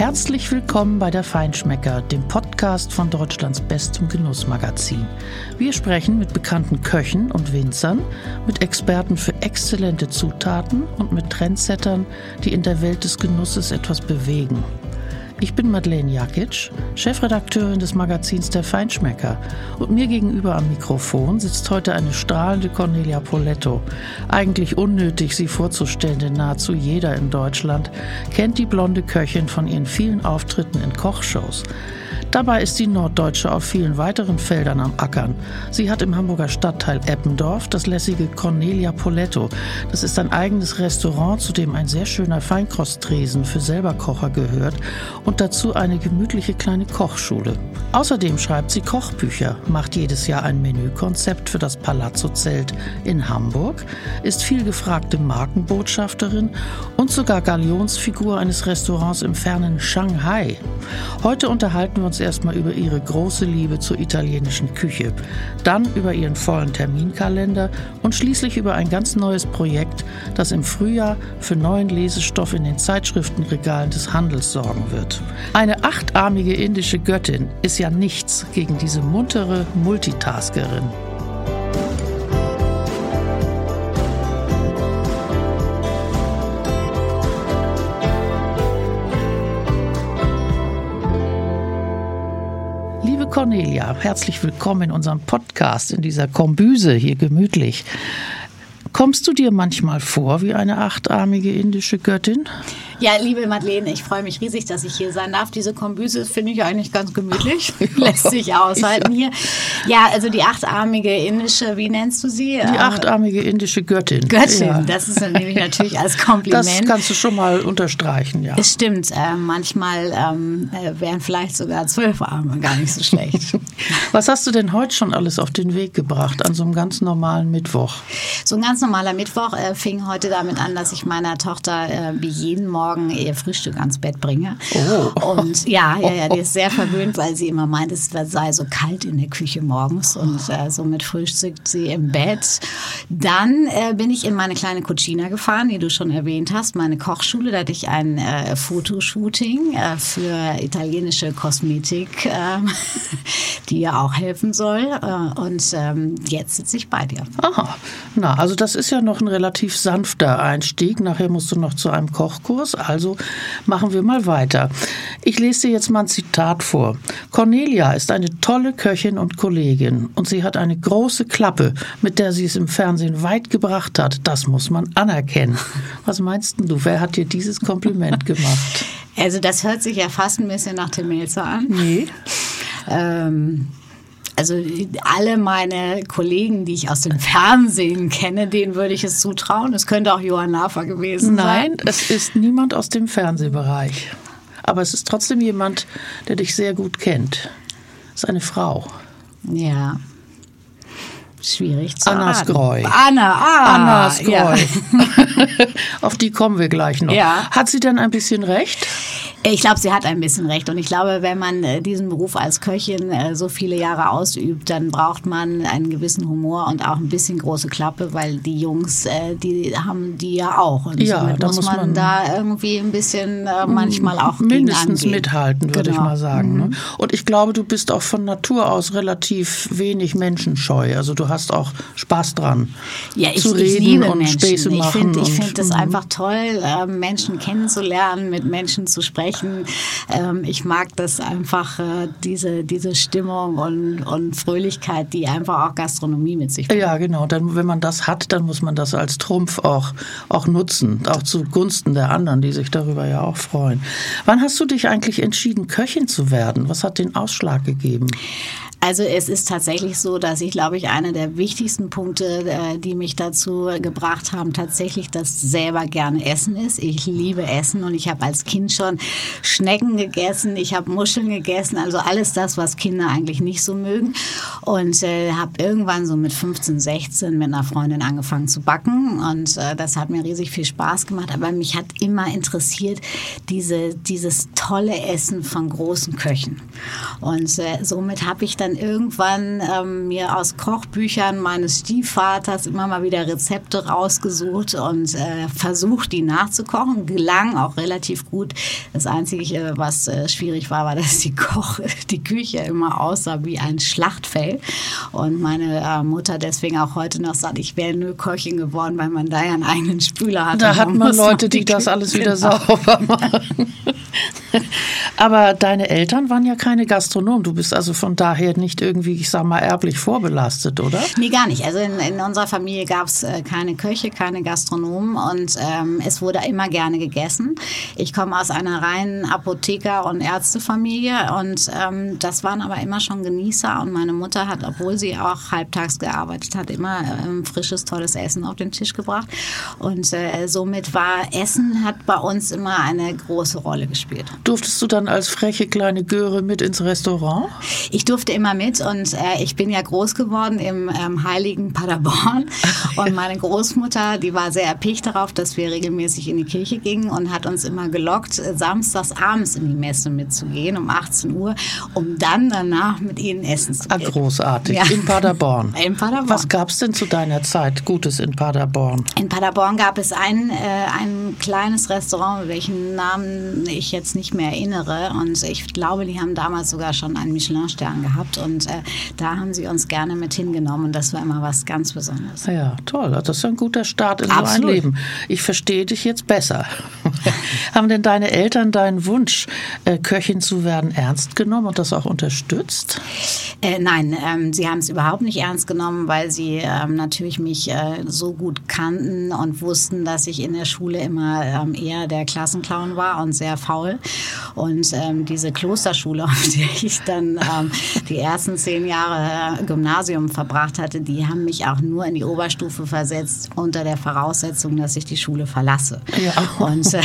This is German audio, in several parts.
Herzlich willkommen bei der Feinschmecker, dem Podcast von Deutschlands bestem Genussmagazin. Wir sprechen mit bekannten Köchen und Winzern, mit Experten für exzellente Zutaten und mit Trendsettern, die in der Welt des Genusses etwas bewegen. Ich bin Madeleine Jakic, Chefredakteurin des Magazins Der Feinschmecker. Und mir gegenüber am Mikrofon sitzt heute eine strahlende Cornelia Poletto. Eigentlich unnötig, sie vorzustellen, denn nahezu jeder in Deutschland kennt die blonde Köchin von ihren vielen Auftritten in Kochshows. Dabei ist die Norddeutsche auf vielen weiteren Feldern am Ackern. Sie hat im Hamburger Stadtteil Eppendorf das lässige Cornelia Poletto. Das ist ein eigenes Restaurant, zu dem ein sehr schöner Feinkosttresen für Selberkocher gehört und dazu eine gemütliche kleine Kochschule. Außerdem schreibt sie Kochbücher, macht jedes Jahr ein Menükonzept für das Palazzo-Zelt in Hamburg, ist viel gefragte Markenbotschafterin und sogar Galionsfigur eines Restaurants im fernen Shanghai. Heute unterhalten wir uns erstmal über ihre große Liebe zur italienischen Küche, dann über ihren vollen Terminkalender und schließlich über ein ganz neues Projekt, das im Frühjahr für neuen Lesestoff in den Zeitschriftenregalen des Handels sorgen wird. Eine achtarmige indische Göttin ist ja nichts gegen diese muntere Multitaskerin. Cornelia, herzlich willkommen in unserem Podcast, in dieser Kombüse hier gemütlich. Kommst du dir manchmal vor wie eine achtarmige indische Göttin? Ja, liebe Madeleine, ich freue mich riesig, dass ich hier sein darf. Diese Kombüse finde ich eigentlich ganz gemütlich. Lässt sich aushalten hier. Ja, also die achtarmige indische, wie nennst du sie? Die achtarmige indische Göttin. Göttin, ja. das ist nämlich natürlich als Kompliment. Das kannst du schon mal unterstreichen, ja. Es stimmt. Äh, manchmal ähm, äh, wären vielleicht sogar zwölf Arme gar nicht so schlecht. Was hast du denn heute schon alles auf den Weg gebracht an so einem ganz normalen Mittwoch? So ein ganz normaler Mittwoch äh, fing heute damit an, dass ich meiner Tochter äh, wie jeden Morgen Morgen ihr Frühstück ans Bett bringe. Oh. Und ja, ja, ja, die ist sehr verwöhnt, weil sie immer meint, es sei so kalt in der Küche morgens und äh, somit frühstückt sie im Bett. Dann äh, bin ich in meine kleine Cucina gefahren, die du schon erwähnt hast, meine Kochschule. Da hatte ich ein äh, Fotoshooting äh, für italienische Kosmetik, äh, die ja auch helfen soll. Äh, und ähm, jetzt sitze ich bei dir. Aha, na, also das ist ja noch ein relativ sanfter Einstieg. Nachher musst du noch zu einem Kochkurs. Also machen wir mal weiter. Ich lese dir jetzt mal ein Zitat vor. Cornelia ist eine tolle Köchin und Kollegin und sie hat eine große Klappe, mit der sie es im Fernsehen weit gebracht hat. Das muss man anerkennen. Was meinst du? Wer hat dir dieses Kompliment gemacht? Also das hört sich ja fast ein bisschen nach Tim Melzer an. Nee. Ähm, also alle meine Kollegen, die ich aus dem Fernsehen kenne, denen würde ich es zutrauen. Es könnte auch Johann Nafer gewesen Nein, sein. Nein, es ist niemand aus dem Fernsehbereich. Aber es ist trotzdem jemand, der dich sehr gut kennt. Es ist eine Frau. Ja. Schwierig zu Anna Skreu. Anna, ah, Anna Skreu. Ja. Auf die kommen wir gleich noch. Ja. Hat sie denn ein bisschen recht? Ich glaube, sie hat ein bisschen recht. Und ich glaube, wenn man äh, diesen Beruf als Köchin äh, so viele Jahre ausübt, dann braucht man einen gewissen Humor und auch ein bisschen große Klappe, weil die Jungs, äh, die haben die ja auch. Und ja, somit da muss man, man, da irgendwie ein bisschen manchmal auch mindestens mithalten, würde genau. ich mal sagen. Ne? Mhm. Und ich glaube, du bist auch von Natur aus relativ wenig menschenscheu. Also du hast auch Spaß dran, ja, ich, zu reden ich liebe und Menschen. Späße machen. Ich finde find es einfach toll, Menschen kennenzulernen, mit Menschen zu sprechen sprechen. Ähm, ich mag das einfach, äh, diese, diese Stimmung und, und Fröhlichkeit, die einfach auch Gastronomie mit sich bringt. Ja, genau. Dann, wenn man das hat, dann muss man das als Trumpf auch, auch nutzen, auch zugunsten der anderen, die sich darüber ja auch freuen. Wann hast du dich eigentlich entschieden, Köchin zu werden? Was hat den Ausschlag gegeben? Also es ist tatsächlich so, dass ich glaube ich einer der wichtigsten Punkte, äh, die mich dazu gebracht haben, tatsächlich das selber gerne Essen ist. Ich liebe Essen und ich habe als Kind schon Schnecken gegessen, ich habe Muscheln gegessen, also alles das, was Kinder eigentlich nicht so mögen. Und äh, habe irgendwann so mit 15, 16 mit einer Freundin angefangen zu backen und äh, das hat mir riesig viel Spaß gemacht. Aber mich hat immer interessiert diese, dieses tolle Essen von großen Köchen. Und äh, somit habe ich dann dann irgendwann ähm, mir aus Kochbüchern meines Stiefvaters immer mal wieder Rezepte rausgesucht und äh, versucht, die nachzukochen. Gelang auch relativ gut. Das Einzige, was äh, schwierig war, war, dass die Koch, die Küche immer aussah wie ein Schlachtfeld. Und meine äh, Mutter deswegen auch heute noch sagt, ich wäre nur Köchin geworden, weil man da ja einen eigenen Spüler hat. Da hat man Leute, die das alles wieder genau. sauber machen. Aber deine Eltern waren ja keine Gastronomen. Du bist also von daher nicht irgendwie, ich sag mal, erblich vorbelastet, oder? Nee, gar nicht. Also in, in unserer Familie gab es äh, keine Köche, keine Gastronomen und ähm, es wurde immer gerne gegessen. Ich komme aus einer reinen Apotheker- und Ärztefamilie und ähm, das waren aber immer schon Genießer und meine Mutter hat, obwohl sie auch halbtags gearbeitet hat, immer ähm, frisches, tolles Essen auf den Tisch gebracht und äh, somit war Essen hat bei uns immer eine große Rolle gespielt. Durftest du dann als freche kleine Göre mit ins Restaurant? Ich durfte immer mit und äh, ich bin ja groß geworden im ähm, heiligen Paderborn und meine Großmutter, die war sehr erpicht darauf, dass wir regelmäßig in die Kirche gingen und hat uns immer gelockt, äh, samstags abends in die Messe mitzugehen um 18 Uhr, um dann danach mit ihnen essen zu ah, gehen. Großartig. Ja. In Paderborn. In Paderborn. Was gab es denn zu deiner Zeit Gutes in Paderborn? In Paderborn gab es ein, äh, ein kleines Restaurant, welchen Namen ich jetzt nicht mehr erinnere. Und ich glaube, die haben damals sogar schon einen Michelin-Stern gehabt. Und äh, da haben sie uns gerne mit hingenommen. Und das war immer was ganz Besonderes. Ja, toll. Das ist ein guter Start in Absolut. so ein Leben. Ich verstehe dich jetzt besser. haben denn deine Eltern deinen Wunsch, äh, Köchin zu werden, ernst genommen und das auch unterstützt? Äh, nein, ähm, sie haben es überhaupt nicht ernst genommen, weil sie ähm, natürlich mich äh, so gut kannten und wussten, dass ich in der Schule immer ähm, eher der Klassenclown war und sehr faul. Und ähm, diese Klosterschule, auf der ich dann ähm, die ersten zehn Jahre äh, Gymnasium verbracht hatte, die haben mich auch nur in die Oberstufe versetzt, unter der Voraussetzung, dass ich die Schule verlasse. Ja. Und äh,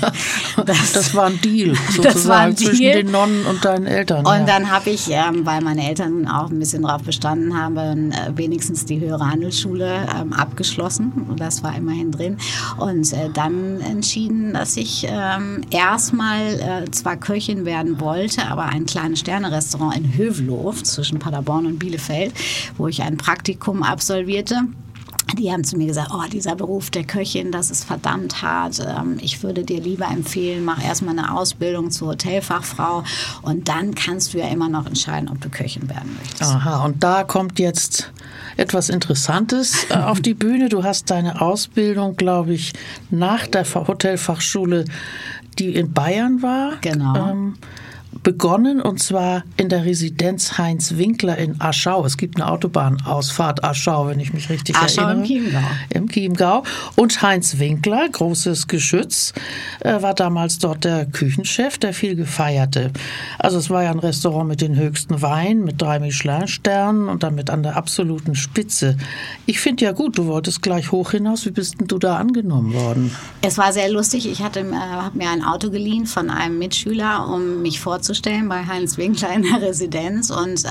das, das, war ein Deal sozusagen war ein zwischen Deal. den Nonnen und deinen Eltern. Und ja. dann habe ich, ähm, weil meine Eltern auch ein bisschen darauf bestanden haben, äh, wenigstens die höhere Handelsschule ähm, abgeschlossen. Und das war immerhin drin. Und äh, dann entschieden, dass ich ähm, erstmal äh, zwar Köchin werden wollte, aber ein kleines Sternerestaurant in Hövelhof zwischen Paderborn und Bielefeld, wo ich ein Praktikum absolvierte die haben zu mir gesagt, oh, dieser Beruf der Köchin, das ist verdammt hart. Ähm, ich würde dir lieber empfehlen, mach erstmal eine Ausbildung zur Hotelfachfrau und dann kannst du ja immer noch entscheiden, ob du Köchin werden möchtest. Aha, und da kommt jetzt etwas Interessantes äh, auf die Bühne. Du hast deine Ausbildung, glaube ich, nach der Hotelfachschule, die in Bayern war. Genau. Ähm, begonnen und zwar in der Residenz Heinz Winkler in Aschau. Es gibt eine Autobahnausfahrt Aschau, wenn ich mich richtig Aschau erinnere. Im Chiemgau. Im Chiemgau. Und Heinz Winkler, großes Geschütz, äh, war damals dort der Küchenchef, der viel gefeierte. Also es war ja ein Restaurant mit den höchsten Weinen, mit drei Michelin-Sternen und damit an der absoluten Spitze. Ich finde ja gut, du wolltest gleich hoch hinaus. Wie bist denn du da angenommen worden? Es war sehr lustig. Ich hatte äh, habe mir ein Auto geliehen von einem Mitschüler, um mich vorzustellen vorzustellen bei Heinz Winkler in der Residenz. Und äh,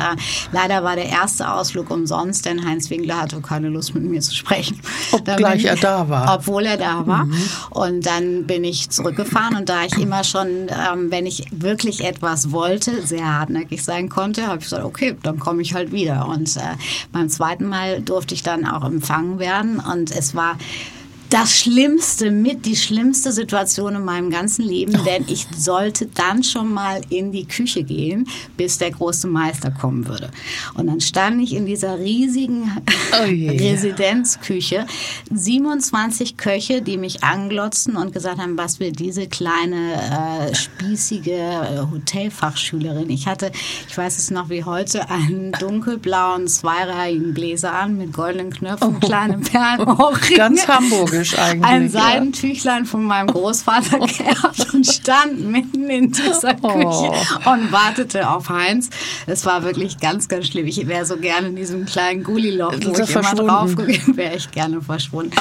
leider war der erste Ausflug umsonst, denn Heinz Winkler hatte keine Lust mit mir zu sprechen. Obgleich er da war. Obwohl er da war. Mhm. Und dann bin ich zurückgefahren und da ich immer schon, ähm, wenn ich wirklich etwas wollte, sehr hartnäckig sein konnte, habe ich gesagt, okay, dann komme ich halt wieder. Und äh, beim zweiten Mal durfte ich dann auch empfangen werden und es war das Schlimmste mit, die schlimmste Situation in meinem ganzen Leben, oh. denn ich sollte dann schon mal in die Küche gehen, bis der große Meister kommen würde. Und dann stand ich in dieser riesigen oh Residenzküche, 27 Köche, die mich anglotzten und gesagt haben, was will diese kleine äh, spießige äh, Hotelfachschülerin. Ich hatte, ich weiß es noch wie heute, einen dunkelblauen zweireihigen Gläser an mit goldenen Knöpfen, oh. kleine Perlen. Ganz hamburgisch komisch eigentlich. Ein Seidentüchlein von meinem Großvater geerbt und stand mitten in dieser oh. Küche und wartete auf Heinz. Es war wirklich ganz, ganz schlimm. Ich wäre so gerne in diesem kleinen Gulliloch, wo ich immer drauf gewesen wäre ich gerne verschwunden.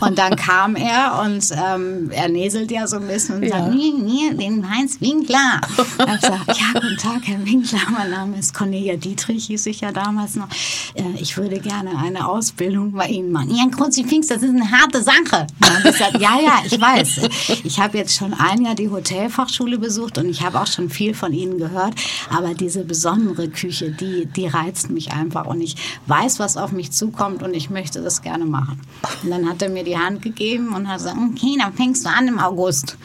Und dann kam er und ähm, er näselt ja so ein bisschen und ja. sagt, nee, nee, den Heinz Winkler. Er sagt, ja, guten Tag, Herr Winkler, mein Name ist Cornelia Dietrich, hieß ich ja damals noch. Äh, ich würde gerne eine Ausbildung bei Ihnen machen. Ja, ein Kruzifix, das ist eine harte Sache. Gesagt, ja, ja, ich weiß. Ich habe jetzt schon ein Jahr die Hotelfachschule besucht und ich habe auch schon viel von Ihnen gehört. Aber diese besondere Küche, die, die reizt mich einfach. Und ich weiß, was auf mich zukommt und ich möchte das gerne machen. Und dann hat er mir die Hand gegeben und hat gesagt, okay, dann fängst du an im August.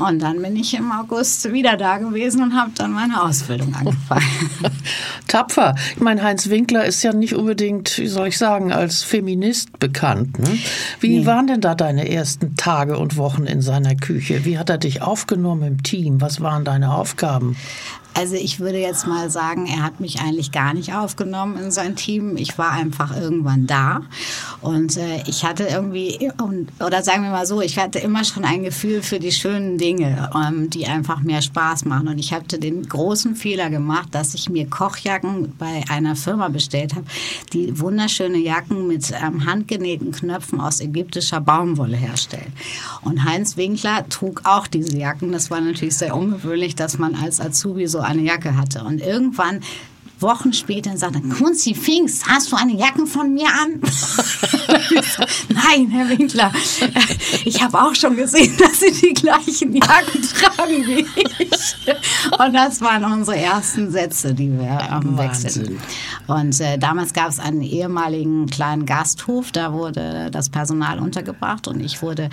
Und dann bin ich im August wieder da gewesen und habe dann meine Ausbildung angefangen. Tapfer. Ich meine, Heinz Winkler ist ja nicht unbedingt, wie soll ich sagen, als Feminist bekannt. Ne? Wie nee. waren denn da deine ersten Tage und Wochen in seiner Küche? Wie hat er dich aufgenommen im Team? Was waren deine Aufgaben? Also ich würde jetzt mal sagen, er hat mich eigentlich gar nicht aufgenommen in sein Team. Ich war einfach irgendwann da und äh, ich hatte irgendwie, oder sagen wir mal so, ich hatte immer schon ein Gefühl für die schönen Dinge, ähm, die einfach mehr Spaß machen. Und ich hatte den großen Fehler gemacht, dass ich mir Kochjacken bei einer Firma bestellt habe, die wunderschöne Jacken mit ähm, handgenähten Knöpfen aus ägyptischer Baumwolle herstellen. Und Heinz Winkler trug auch diese Jacken. Das war natürlich sehr ungewöhnlich, dass man als Azubi so eine Jacke hatte. Und irgendwann Wochen später sagte, Kunzi Finks, hast du eine Jacke von mir an? Nein, Herr Winkler, ich habe auch schon gesehen, dass Sie die gleichen Jacken tragen wie ich. Und das waren unsere ersten Sätze, die wir am Wechseln. Und äh, damals gab es einen ehemaligen kleinen Gasthof, da wurde das Personal untergebracht und ich wurde,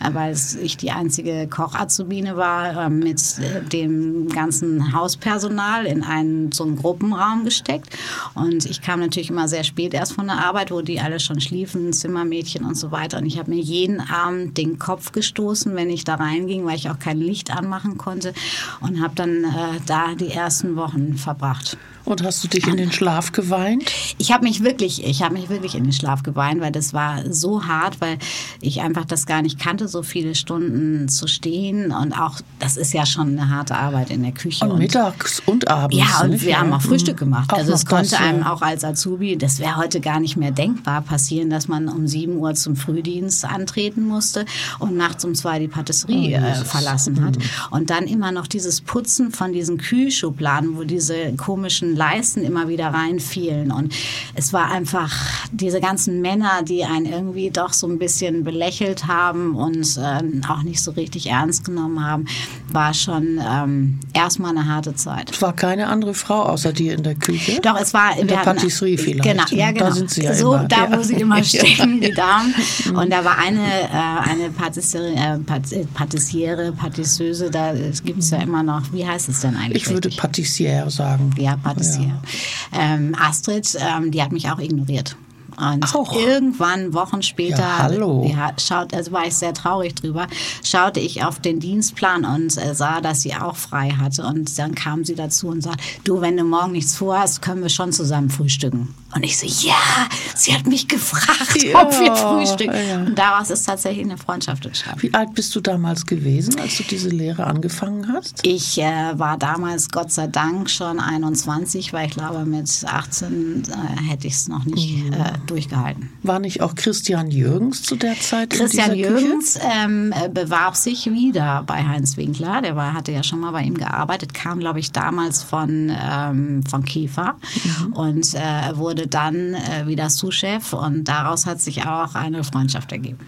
äh, weil ich die einzige Koch-Azubine war, äh, mit äh, dem ganzen Hauspersonal in einen so einen Gruppenraum Raum gesteckt. Und ich kam natürlich immer sehr spät erst von der Arbeit, wo die alle schon schliefen, Zimmermädchen und so weiter. Und ich habe mir jeden Abend den Kopf gestoßen, wenn ich da reinging, weil ich auch kein Licht anmachen konnte. Und habe dann äh, da die ersten Wochen verbracht. Und hast du dich in den Schlaf geweint? Ich habe mich wirklich, ich habe mich wirklich in den Schlaf geweint, weil das war so hart, weil ich einfach das gar nicht kannte, so viele Stunden zu stehen und auch, das ist ja schon eine harte Arbeit in der Küche. Und, und mittags und abends. Ja, und wir ja. haben auch Frühstück gemacht. Auch also es konnte das, einem ja. auch als Azubi, das wäre heute gar nicht mehr denkbar passieren, dass man um 7 Uhr zum Frühdienst antreten musste und nachts um zwei die Patisserie oh, äh, verlassen hat. Mhm. Und dann immer noch dieses Putzen von diesen Kühlschubladen, wo diese komischen Leisten immer wieder reinfielen. Und es war einfach diese ganzen Männer, die einen irgendwie doch so ein bisschen belächelt haben und äh, auch nicht so richtig ernst genommen haben, war schon ähm, erstmal eine harte Zeit. Es war keine andere Frau außer dir in der Küche? Doch, es war in der Patisserie vielleicht. Genau, ja, genau. Da sind sie ja so, immer. da, wo sie immer stehen, die Damen. Und da war eine, äh, eine Patisserie, äh, Patissiere, Patisseuse, da gibt es ja immer noch, wie heißt es denn eigentlich? Ich würde Patissiere sagen. Ja, Patissiere. Ja. Ähm, Astrid, ähm, die hat mich auch ignoriert. Und auch. irgendwann, Wochen später, ja, hallo. Ja, schaut, also war ich sehr traurig drüber, schaute ich auf den Dienstplan und äh, sah, dass sie auch frei hatte. Und dann kam sie dazu und sagte, du, wenn du morgen nichts vorhast, können wir schon zusammen frühstücken. Und ich so, ja, sie hat mich gefragt, ja, ob wir frühstücken. Ja. Und daraus ist tatsächlich eine Freundschaft entstanden. Wie alt bist du damals gewesen, als du diese Lehre angefangen hast? Ich äh, war damals Gott sei Dank schon 21, weil ich glaube, mit 18 äh, hätte ich es noch nicht mhm. äh, durchgehalten. War nicht auch Christian Jürgens zu der Zeit Christian Jürgens ähm, äh, bewarb sich wieder bei Heinz Winkler. Der war, hatte ja schon mal bei ihm gearbeitet, kam, glaube ich, damals von, ähm, von Kiefer mhm. und äh, wurde dann äh, wieder Sous-Chef und daraus hat sich auch eine Freundschaft ergeben.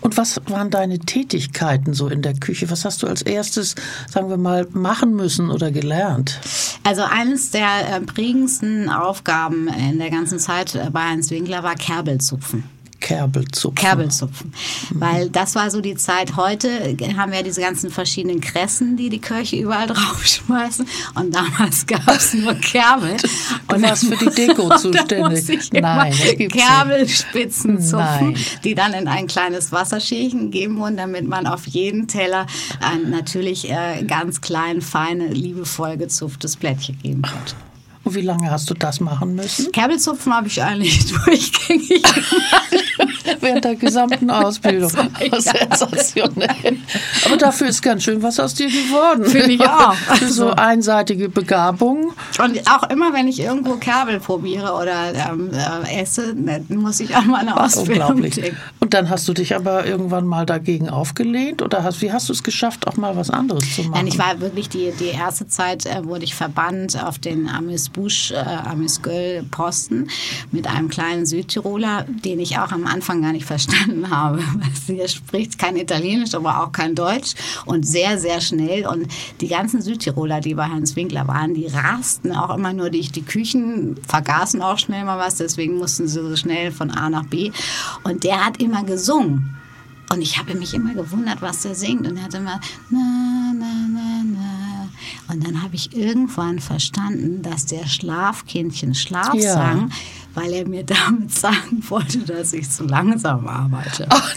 Und was waren deine Tätigkeiten so in der Küche? Was hast du als erstes, sagen wir mal, machen müssen oder gelernt? Also eines der äh, prägendsten Aufgaben in der ganzen Zeit äh, bei Heinz Winkler war Kerbelzupfen. Kerbelzupfen. Kerbelzupfen. Mhm. Weil das war so die Zeit. Heute haben wir ja diese ganzen verschiedenen Kressen, die die Kirche überall draufschmeißen. Und damals gab es nur Kerbel. Und warst für die Deko zuständig. Nein, Kerbelspitzen zupfen, Nein. die dann in ein kleines Wasserschälchen geben wurden, damit man auf jeden Teller ein natürlich äh, ganz klein, feine, liebevoll gezupftes Blättchen geben konnte. Und wie lange hast du das machen müssen? Kerbelzupfen habe ich eigentlich durchgängig gemacht. Der gesamten Ausbildung. Sensationell. Aber dafür ist ganz schön was aus dir geworden. Finde ich auch. Für so einseitige Begabung. Und auch immer, wenn ich irgendwo Kerbel probiere oder ähm, äh, esse, muss ich an meine Ausbildung Unglaublich. denken. Und dann hast du dich aber irgendwann mal dagegen aufgelehnt oder hast, wie hast du es geschafft, auch mal was anderes zu machen? Nein, ich war wirklich die, die erste Zeit, äh, wurde ich verbannt auf den Amis Busch, äh, Amis Göll Posten mit einem kleinen Südtiroler, den ich auch am Anfang Anfang gar nicht verstanden habe. Sie spricht kein Italienisch, aber auch kein Deutsch und sehr, sehr schnell. Und die ganzen Südtiroler, die bei Hans Winkler waren, die rasten auch immer nur durch die Küchen, vergaßen auch schnell mal was, deswegen mussten sie so schnell von A nach B. Und der hat immer gesungen. Und ich habe mich immer gewundert, was der singt. Und er hat immer na, na, na, na. Und dann habe ich irgendwann verstanden, dass der Schlafkindchen Schlaf ja. sang, weil er mir damit sagen wollte, dass ich zu langsam arbeite. Ach,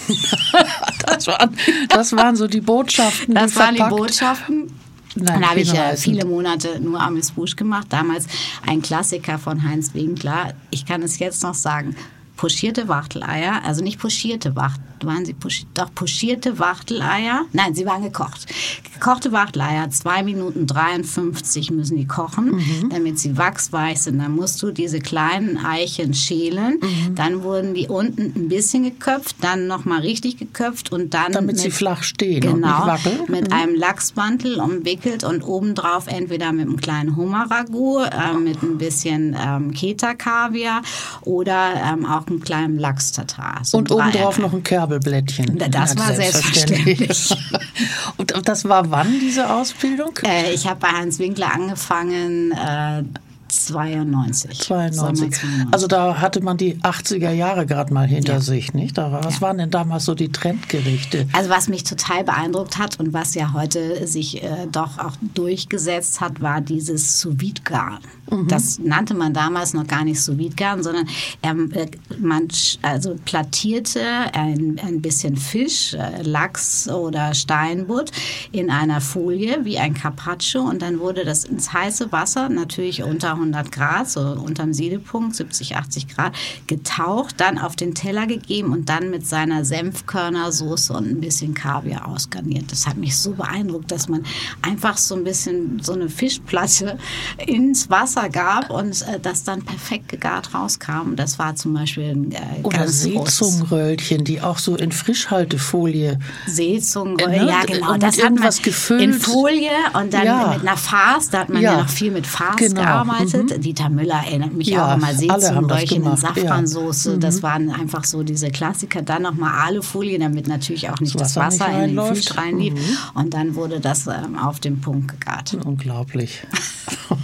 das, waren, das waren so die Botschaften. Das die waren verpackt. die Botschaften. Nein, dann habe ich äh, viele Monate nur Amis Busch gemacht. Damals ein Klassiker von Heinz Winkler. Ich kann es jetzt noch sagen. Pochierte Wachteleier, also nicht pochierte Wachteleier waren sie pochiert, doch pochierte Wachteleier. Nein, sie waren gekocht. Gekochte Wachteleier, 2 Minuten 53 müssen die kochen, mhm. damit sie wachsweich sind. Dann musst du diese kleinen Eichen schälen. Mhm. Dann wurden die unten ein bisschen geköpft, dann nochmal richtig geköpft und dann. Damit mit, sie flach stehen genau, und nicht wackeln. Mit mhm. einem Lachsmantel umwickelt und obendrauf entweder mit einem kleinen Hummerragout, äh, mit ein bisschen ähm, Keta-Kaviar oder ähm, auch einem kleinen Lachs-Tatar. So und obendrauf noch ein Körper. Kabelblättchen. Das war selbstverständlich. und das war wann, diese Ausbildung? Äh, ich habe bei Hans Winkler angefangen. Äh, 92. 92. Also da hatte man die 80er Jahre gerade mal hinter ja. sich, nicht? Da was ja. waren denn damals so die Trendgerichte? Also was mich total beeindruckt hat und was ja heute sich äh, doch auch durchgesetzt hat, war dieses sous garn Mhm. Das nannte man damals noch gar nicht sous garn sondern ähm, äh, man also plattierte ein, ein bisschen Fisch, äh, Lachs oder Steinbutt in einer Folie wie ein Carpaccio und dann wurde das ins heiße Wasser, natürlich unter 100 Grad, so unterm Siedepunkt, 70, 80 Grad, getaucht, dann auf den Teller gegeben und dann mit seiner Senfkörnersoße und ein bisschen Kaviar ausgarniert. Das hat mich so beeindruckt, dass man einfach so ein bisschen so eine Fischplatte ins Wasser gab und äh, das dann perfekt gegart rauskam. Das war zum Beispiel ein äh, Oder Seezungenröllchen, die auch so in Frischhaltefolie. Seezungenröllchen, ja genau. Das hat man gefüllt. in Folie und dann ja. mit einer Farce, da hat man ja, ja noch viel mit Farce genau. gearbeitet gearbeitet. Mhm. Dieter Müller erinnert mich ja, auch immer Seezungenröllchen in Safransoße. Ja. Mhm. Das waren einfach so diese Klassiker. Dann nochmal Alufolie, damit natürlich auch nicht das, das Wasser, Wasser in den Fisch reinlief. Mhm. Und dann wurde das ähm, auf den Punkt gegart. Unglaublich.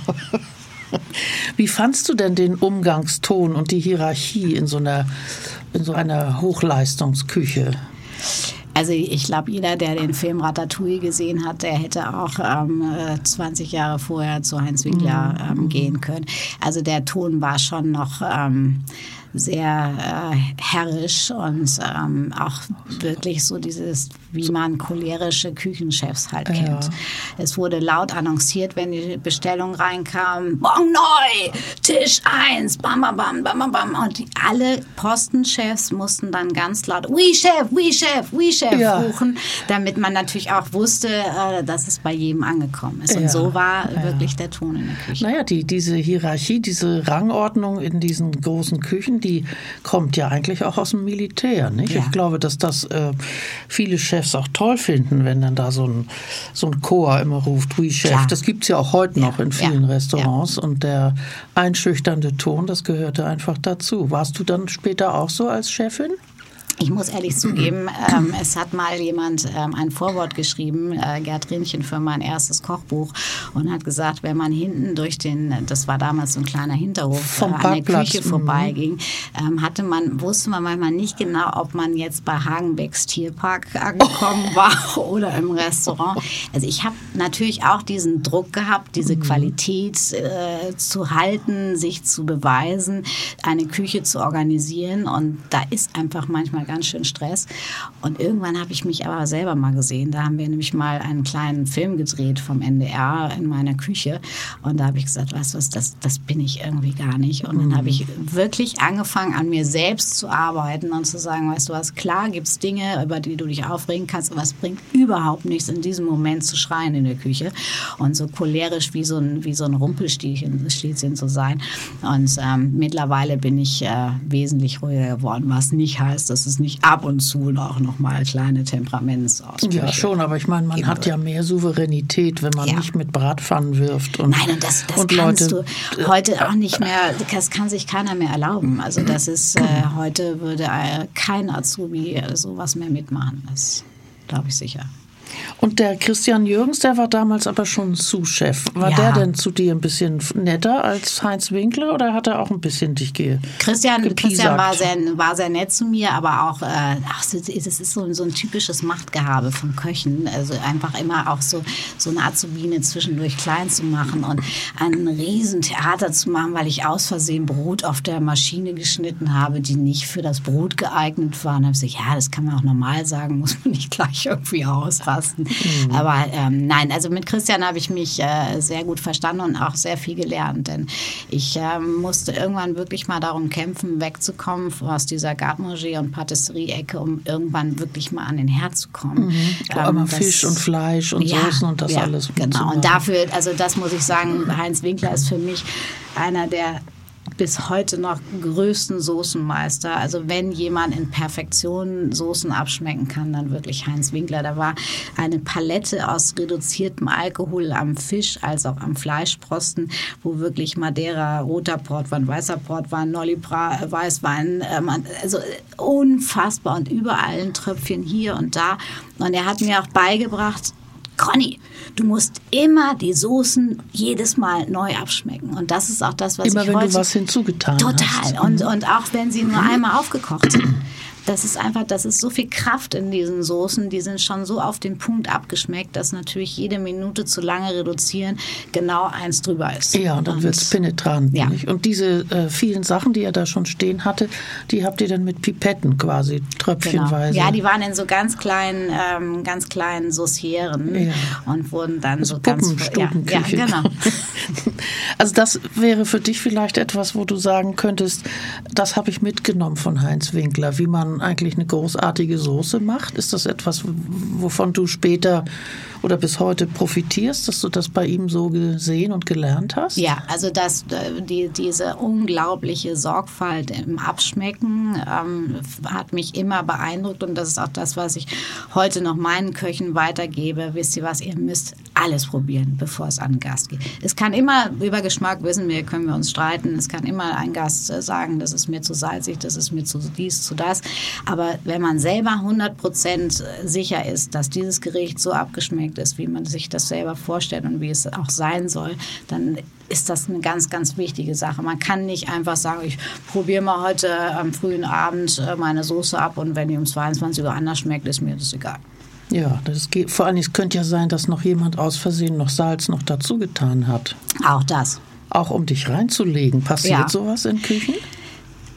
Wie fandst du denn den Umgangston und die Hierarchie in so einer, in so einer Hochleistungsküche? Also ich glaube, jeder, der den Film Ratatouille gesehen hat, der hätte auch ähm, 20 äh, Jahre vorher zu Heinz Winkler mhm. ähm, gehen können. Also der Ton war schon noch ähm, sehr äh, herrisch und ähm, auch wirklich so dieses, wie man cholerische Küchenchefs halt kennt. Ja. Es wurde laut annonciert, wenn die Bestellung reinkam, Bon neu, Tisch 1, bam, bam, bam, bam, bam. Und die, alle Postenchefs mussten dann ganz laut, Oui, Chef, oui, Chef, oui, Chef ja. rufen, damit man natürlich auch wusste, äh, dass es bei jedem angekommen ist. Und ja. so war wirklich der Ton in der Küche. Naja, die, diese Hierarchie, diese Rangordnung in diesen großen Küchen, die kommt ja eigentlich auch aus dem Militär. Nicht? Ja. Ich glaube, dass das äh, viele Chefs auch toll finden, wenn dann da so ein, so ein Chor immer ruft, oui Chef. Klar. Das gibt es ja auch heute ja. noch in vielen ja. Restaurants. Und der einschüchternde Ton, das gehörte einfach dazu. Warst du dann später auch so als Chefin? Ich muss ehrlich zugeben, ähm, es hat mal jemand ähm, ein Vorwort geschrieben, äh, Gerd Rinnchen, für mein erstes Kochbuch und hat gesagt, wenn man hinten durch den, das war damals so ein kleiner Hinterhof, äh, an der Küche mhm. vorbeiging, ähm, hatte man, wusste man manchmal nicht genau, ob man jetzt bei Hagenbecks Tierpark angekommen oh. war oder im Restaurant. Also ich habe natürlich auch diesen Druck gehabt, diese mhm. Qualität äh, zu halten, sich zu beweisen, eine Küche zu organisieren und da ist einfach manchmal ganz schön Stress. Und irgendwann habe ich mich aber selber mal gesehen. Da haben wir nämlich mal einen kleinen Film gedreht vom NDR in meiner Küche. Und da habe ich gesagt, weißt du was, das, das bin ich irgendwie gar nicht. Und dann habe ich wirklich angefangen, an mir selbst zu arbeiten und zu sagen, weißt du was, klar gibt es Dinge, über die du dich aufregen kannst, aber es bringt überhaupt nichts, in diesem Moment zu schreien in der Küche und so cholerisch wie so ein, wie so ein Rumpelstilzchen zu sein. Und ähm, mittlerweile bin ich äh, wesentlich ruhiger geworden, was nicht heißt, dass es es nicht ab und zu noch, noch mal kleine Temperamentsausbrüche Ja, schon, aber ich meine, man hat ja mehr Souveränität, wenn man Ja. nicht mit Bratpfannen wirft. Und, Nein, und das, das und kannst Leute, du heute auch nicht mehr, das kann sich keiner mehr erlauben. Also das ist, äh, heute würde äh, kein Azubi äh, sowas mehr mitmachen. Das glaube ich sicher. Und der Christian Jürgens, der war damals aber schon Sous-Chef. War Ja. der denn zu dir ein bisschen netter als Heinz Winkler oder hat er auch ein bisschen dich ge Christian? Christian war, sehr, war sehr nett zu mir, aber auch, äh, ach, das ist so, so ein typisches Machtgehabe von Köchen. Also einfach immer auch so, so eine Azubine zwischendurch klein zu machen und ein Riesentheater zu machen, weil ich aus Versehen Brot auf der Maschine geschnitten habe, die nicht für das Brot geeignet war. Und da habe ich gesagt, ja, das kann man auch normal sagen, muss man nicht gleich irgendwie ausrasten. Aber ähm, nein, also mit Christian habe ich mich äh, sehr gut verstanden und auch sehr viel gelernt, denn ich ähm, musste irgendwann wirklich mal darum kämpfen, wegzukommen aus dieser Garde-Manger- und Patisserie-Ecke, um irgendwann wirklich mal an den Herd zu kommen. Immer Ähm, Fisch und Fleisch und Soßen und das ja, alles. Genau, und dafür, also das muss ich sagen, Heinz Winkler ist für mich einer der bis heute noch größten Soßenmeister. Also wenn jemand in Perfektion Soßen abschmecken kann, dann wirklich Heinz Winkler. Da war eine Palette aus reduziertem Alkohol am Fisch als auch am Fleischsprosten, wo wirklich Madeira, roter Portwein, weißer Portwein, Nolli Bra, äh, Weißwein, ähm, also unfassbar und überall ein Tröpfchen hier und da. Und er hat mir auch beigebracht, Conny, du musst immer die Soßen jedes Mal neu abschmecken. Und das ist auch das, was Immer ich wenn heute... du was hinzugetan hast. Total. Und, und auch wenn sie nur einmal aufgekocht sind. Das ist einfach, das ist so viel Kraft in diesen Soßen, die sind schon so auf den Punkt abgeschmeckt, dass natürlich jede Minute zu lange reduzieren genau eins drüber ist. Ja, und dann wird es penetrant. Ja. Nicht? Und diese äh, vielen Sachen, die er da schon stehen hatte, die habt ihr dann mit Pipetten quasi, Genau. tröpfchenweise. Ja, die waren in so ganz kleinen, ähm, ganz kleinen Saucieren Ja. und wurden dann Also so ganz ja, ja, genau. Also das wäre für dich vielleicht etwas, wo du sagen könntest, das habe ich mitgenommen von Heinz Winkler, wie man eigentlich eine großartige Soße macht. Ist das etwas, wovon du später oder bis heute profitierst, dass du das bei ihm so gesehen und gelernt hast? Ja, also das, äh, die, diese unglaubliche Sorgfalt im Abschmecken ähm, hat mich immer beeindruckt und das ist auch das, was ich heute noch meinen Köchen weitergebe. Wisst ihr was, ihr müsst alles probieren, bevor es an den Gast geht. Es kann immer, über Geschmack wissen wir, können wir uns streiten, es kann immer ein Gast äh, sagen, das ist mir zu salzig, das ist mir zu dies, zu das. Aber wenn man selber 100% sicher ist, dass dieses Gericht so abgeschmeckt ist, wie man sich das selber vorstellt und wie es auch sein soll, dann ist das eine ganz, ganz wichtige Sache. Man kann nicht einfach sagen, ich probiere mal heute am frühen Abend äh, meine Soße ab und wenn die um 22 Uhr anders schmeckt, ist mir das egal. Ja, das geht. Vor allem, es könnte ja sein, dass noch jemand aus Versehen noch Salz noch dazu getan hat. Auch das. Auch um dich reinzulegen. Passiert Ja. sowas in Küchen?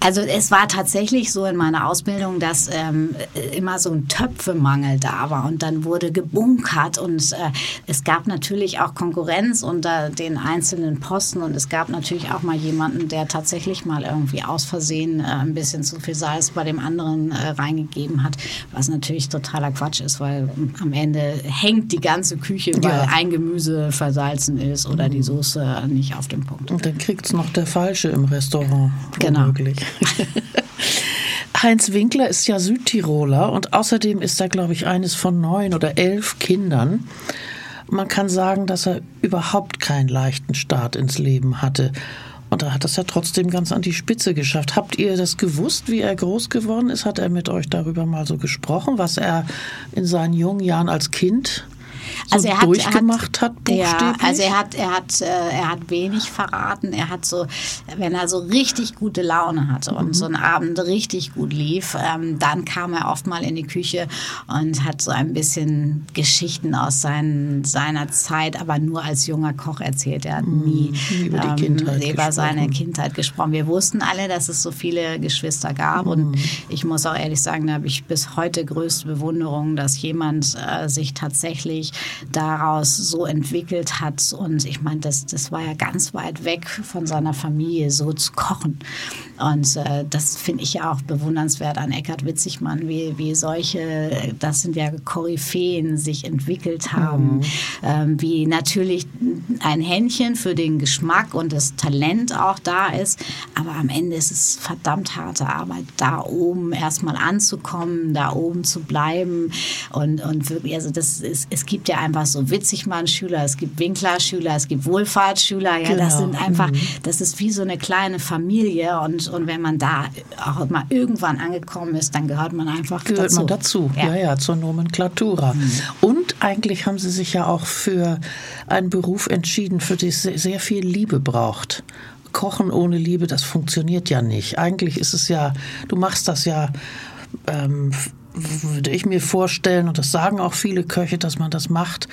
Also es war tatsächlich so in meiner Ausbildung, dass ähm, immer so ein Töpfemangel da war und dann wurde gebunkert und äh, es gab natürlich auch Konkurrenz unter den einzelnen Posten und es gab natürlich auch mal jemanden, der tatsächlich mal irgendwie aus Versehen äh, ein bisschen zu viel Salz bei dem anderen äh, reingegeben hat, was natürlich totaler Quatsch ist, weil am Ende hängt die ganze Küche, weil Ja. ein Gemüse versalzen ist oder die Soße nicht auf dem Punkt. Und dann kriegt's noch der Falsche im Restaurant. Genau. womöglich. Heinz Winkler ist ja Südtiroler und außerdem ist er, glaube ich, eines von neun oder elf Kindern. Man kann sagen, dass er überhaupt keinen leichten Start ins Leben hatte. Und er hat das ja trotzdem ganz an die Spitze geschafft. Habt ihr das gewusst, wie er groß geworden ist? Hat er mit euch darüber mal so gesprochen, was er in seinen jungen Jahren als Kind so Also er hat, durchgemacht hat, Ja, buchstäblich? also er hat, er hat, äh, er hat wenig verraten. Er hat so, wenn er so richtig gute Laune hatte und so ein Abend richtig gut lief, ähm, dann kam er oft mal in die Küche und hat so ein bisschen Geschichten aus seinen, seiner Zeit, aber nur als junger Koch erzählt. Er hat nie nie über die Kindheit über seine. Kindheit gesprochen. Wir wussten alle, dass es so viele Geschwister gab und ich muss auch ehrlich sagen, da habe ich bis heute größte Bewunderung, dass jemand äh, sich tatsächlich daraus so entwickelt hat. Und ich meine, das, das war ja ganz weit weg von seiner Familie, so zu kochen. Und äh, das finde ich ja auch bewundernswert an Eckhard Witzigmann, wie, wie solche, das sind ja Koryphäen, sich entwickelt haben, mhm. ähm, wie natürlich ein Händchen für den Geschmack und das Talent auch da ist, aber am Ende ist es verdammt harte Arbeit, da oben erstmal anzukommen, da oben zu bleiben und, und wirklich, also das ist, es gibt ja einfach so Witzigmann-Schüler, es gibt Winkler-Schüler, es gibt Wohlfahrtsschüler, ja, genau. das sind einfach, mhm. das ist wie so eine kleine Familie und, und wenn man da auch mal irgendwann angekommen ist, dann gehört man einfach gehört dazu. Gehört man dazu, ja. ja, ja, zur Nomenklatura. Mhm. Und eigentlich haben Sie sich ja auch für einen Beruf entschieden, für den es sehr viel Liebe braucht. Kochen ohne Liebe, das funktioniert ja nicht. Eigentlich ist es ja, du machst das ja, ähm, würde ich mir vorstellen, und das sagen auch viele Köche, dass man das macht,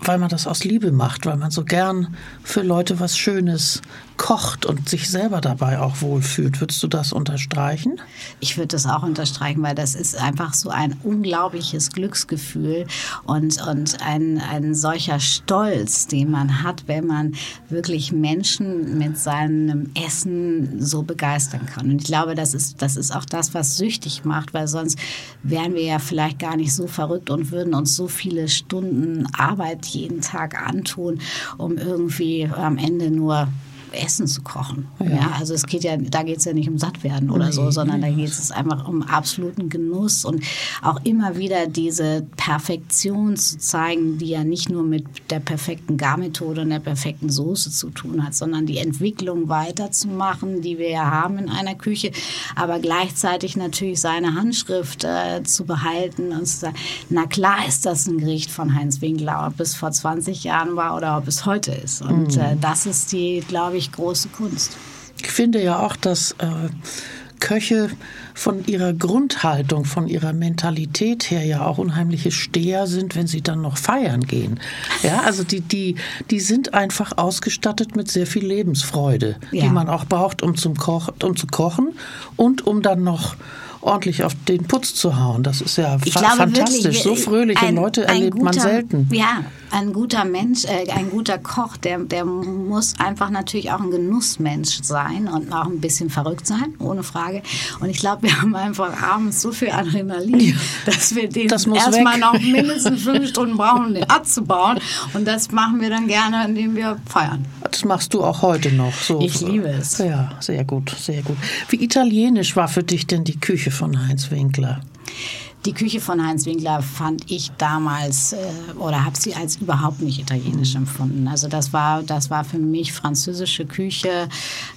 weil man das aus Liebe macht, weil man so gern für Leute was Schönes kocht und sich selber dabei auch wohlfühlt. Würdest du das unterstreichen? Ich würde das auch unterstreichen, weil das ist einfach so ein unglaubliches Glücksgefühl und, und ein, ein solcher Stolz, den man hat, wenn man wirklich Menschen mit seinem Essen so begeistern kann. Und ich glaube, das ist, das ist auch das, was süchtig macht, weil sonst wären wir ja vielleicht gar nicht so verrückt und würden uns so viele Stunden Arbeit jeden Tag antun, um irgendwie am Ende nur Essen zu kochen. Ja. ja. also es geht ja, da geht es ja nicht um Sattwerden oder nee, so, sondern da geht es einfach um absoluten Genuss und auch immer wieder diese Perfektion zu zeigen, die ja nicht nur mit der perfekten Garmethode und der perfekten Soße zu tun hat, sondern die Entwicklung weiterzumachen, die wir ja haben in einer Küche, aber gleichzeitig natürlich seine Handschrift äh, zu behalten und zu sagen, na klar ist das ein Gericht von Heinz Winkler, ob es vor 20 Jahren war oder ob es heute ist. Und mhm. äh, das ist die, glaube ich, wirklich große Kunst. Ich finde ja auch, dass äh, Köche von ihrer Grundhaltung, von ihrer Mentalität her ja auch unheimliche Steher sind, wenn sie dann noch feiern gehen. Ja, also die, die, die sind einfach ausgestattet mit sehr viel Lebensfreude, ja. die man auch braucht, um, zum Koch, um zu kochen und um dann noch ordentlich auf den Putz zu hauen. Das ist ja fa glaube, fantastisch. Wirklich, so fröhliche ein, Leute erlebt guter, man selten. Ja, ein guter Mensch, äh, ein guter Koch, der, der muss einfach natürlich auch ein Genussmensch sein und auch ein bisschen verrückt sein, ohne Frage. Und ich glaube, wir haben einfach abends so viel Adrenalin, ja, dass wir den das erstmal noch mindestens fünf Stunden brauchen, um den abzubauen. Und das machen wir dann gerne, indem wir feiern. Das machst du auch heute noch. So. Ich liebe es. Ja, sehr gut, sehr gut. Wie italienisch war für dich denn die Küche von Heinz Winkler? Die Küche von Heinz Winkler fand ich damals äh, oder habe sie als überhaupt nicht italienisch empfunden. Also das war, das war für mich französische Küche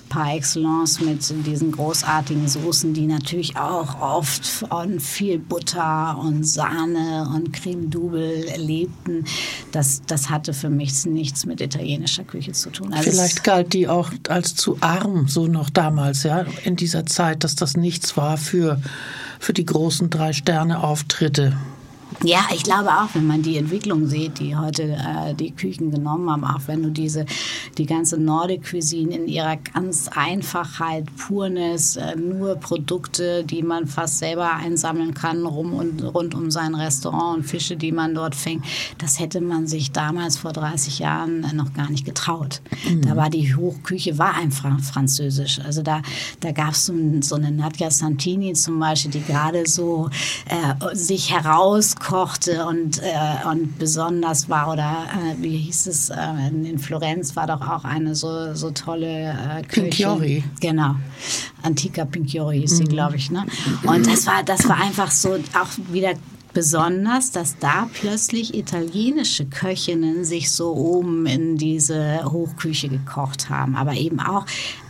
par excellence mit diesen großartigen Soßen, die natürlich auch oft von viel Butter und Sahne und Creme Double lebten. Das, das hatte für mich nichts mit italienischer Küche zu tun. Also Vielleicht galt die auch als zu arm, so noch damals, ja, in dieser Zeit, dass das nichts war für für die großen Drei-Sterne-Auftritte. Ja, ich glaube auch, wenn man die Entwicklung sieht, die heute äh, die Küchen genommen haben, auch wenn du diese die ganze Nordic Cuisine in ihrer ganz Einfachheit, Purnis, äh, nur Produkte, die man fast selber einsammeln kann rum und rund um sein Restaurant und Fische, die man dort fängt, das hätte man sich damals vor 30 Jahren noch gar nicht getraut. Mhm. Da war die Hochküche war einfach französisch. Also da da gab es so, so eine Nadja Santini zum Beispiel, die gerade so äh, sich heraus kochte und, äh, und besonders war, oder äh, wie hieß es, äh, in Florenz war doch auch eine so, so tolle äh, Pinchiori. Genau. Antica Pinchiori hieß sie, mhm. glaube ich. Ne? Und das war, das war einfach so auch wieder besonders, dass da plötzlich italienische Köchinnen sich so oben in diese Hochküche gekocht haben, aber eben auch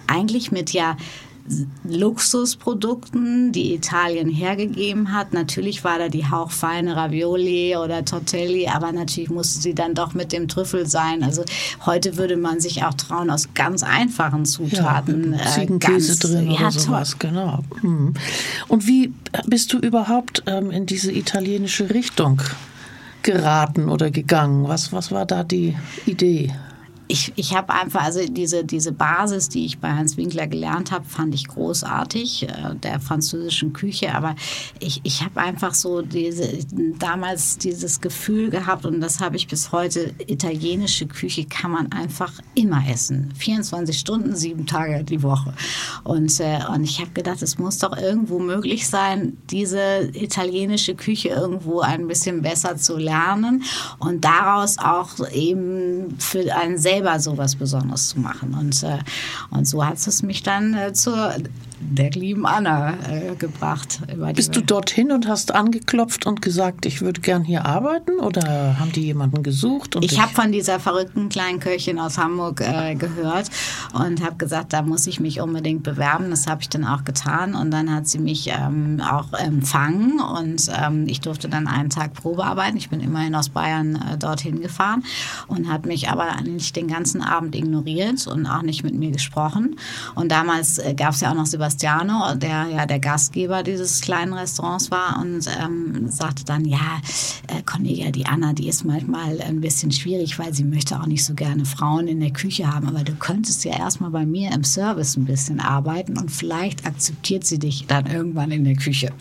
eigentlich mit ja Luxusprodukten, die Italien hergegeben hat. Natürlich war da die hauchfeine Ravioli oder Tortelli, aber natürlich musste sie dann doch mit dem Trüffel sein. Also heute würde man sich auch trauen, aus ganz einfachen Zutaten. Ja, Ziegenkäse ganz, drin ja, oder sowas, toll. genau. Hm. Und wie bist du überhaupt ähm, in diese italienische Richtung geraten oder gegangen? Was, was war da die Idee? Ich, ich habe einfach, also diese, diese Basis, die ich bei Hans Winkler gelernt habe, fand ich großartig, äh, der französischen Küche. Aber ich, ich habe einfach so diese, damals dieses Gefühl gehabt und das habe ich bis heute, italienische Küche kann man einfach immer essen. 24 Stunden, sieben Tage die Woche. Und, äh, und ich habe gedacht, es muss doch irgendwo möglich sein, diese italienische Küche irgendwo ein bisschen besser zu lernen und daraus auch eben für einen selbst selber sowas Besonderes zu machen. Und, äh, und so hat es mich dann äh, zur der lieben Anna äh, gebracht. Bist du dorthin und hast angeklopft und gesagt, ich würde gern hier arbeiten oder haben die jemanden gesucht? ich habe von dieser verrückten kleinen Köchin aus Hamburg äh, gehört und habe gesagt, da muss ich mich unbedingt bewerben. Das habe ich dann auch getan und dann hat sie mich ähm, auch empfangen und ähm, ich durfte dann einen Tag Probe arbeiten. Ich bin immerhin aus Bayern äh, dorthin gefahren und hat mich aber nicht den ganzen Abend ignoriert und auch nicht mit mir gesprochen. Und damals äh, gab es ja auch noch Sebastian Sebastiano, der ja der Gastgeber dieses kleinen Restaurants war und ähm, sagte dann, ja, äh, Cornelia, die Anna, die ist manchmal ein bisschen schwierig, weil sie möchte auch nicht so gerne Frauen in der Küche haben, aber du könntest ja erstmal bei mir im Service ein bisschen arbeiten und vielleicht akzeptiert sie dich dann irgendwann in der Küche.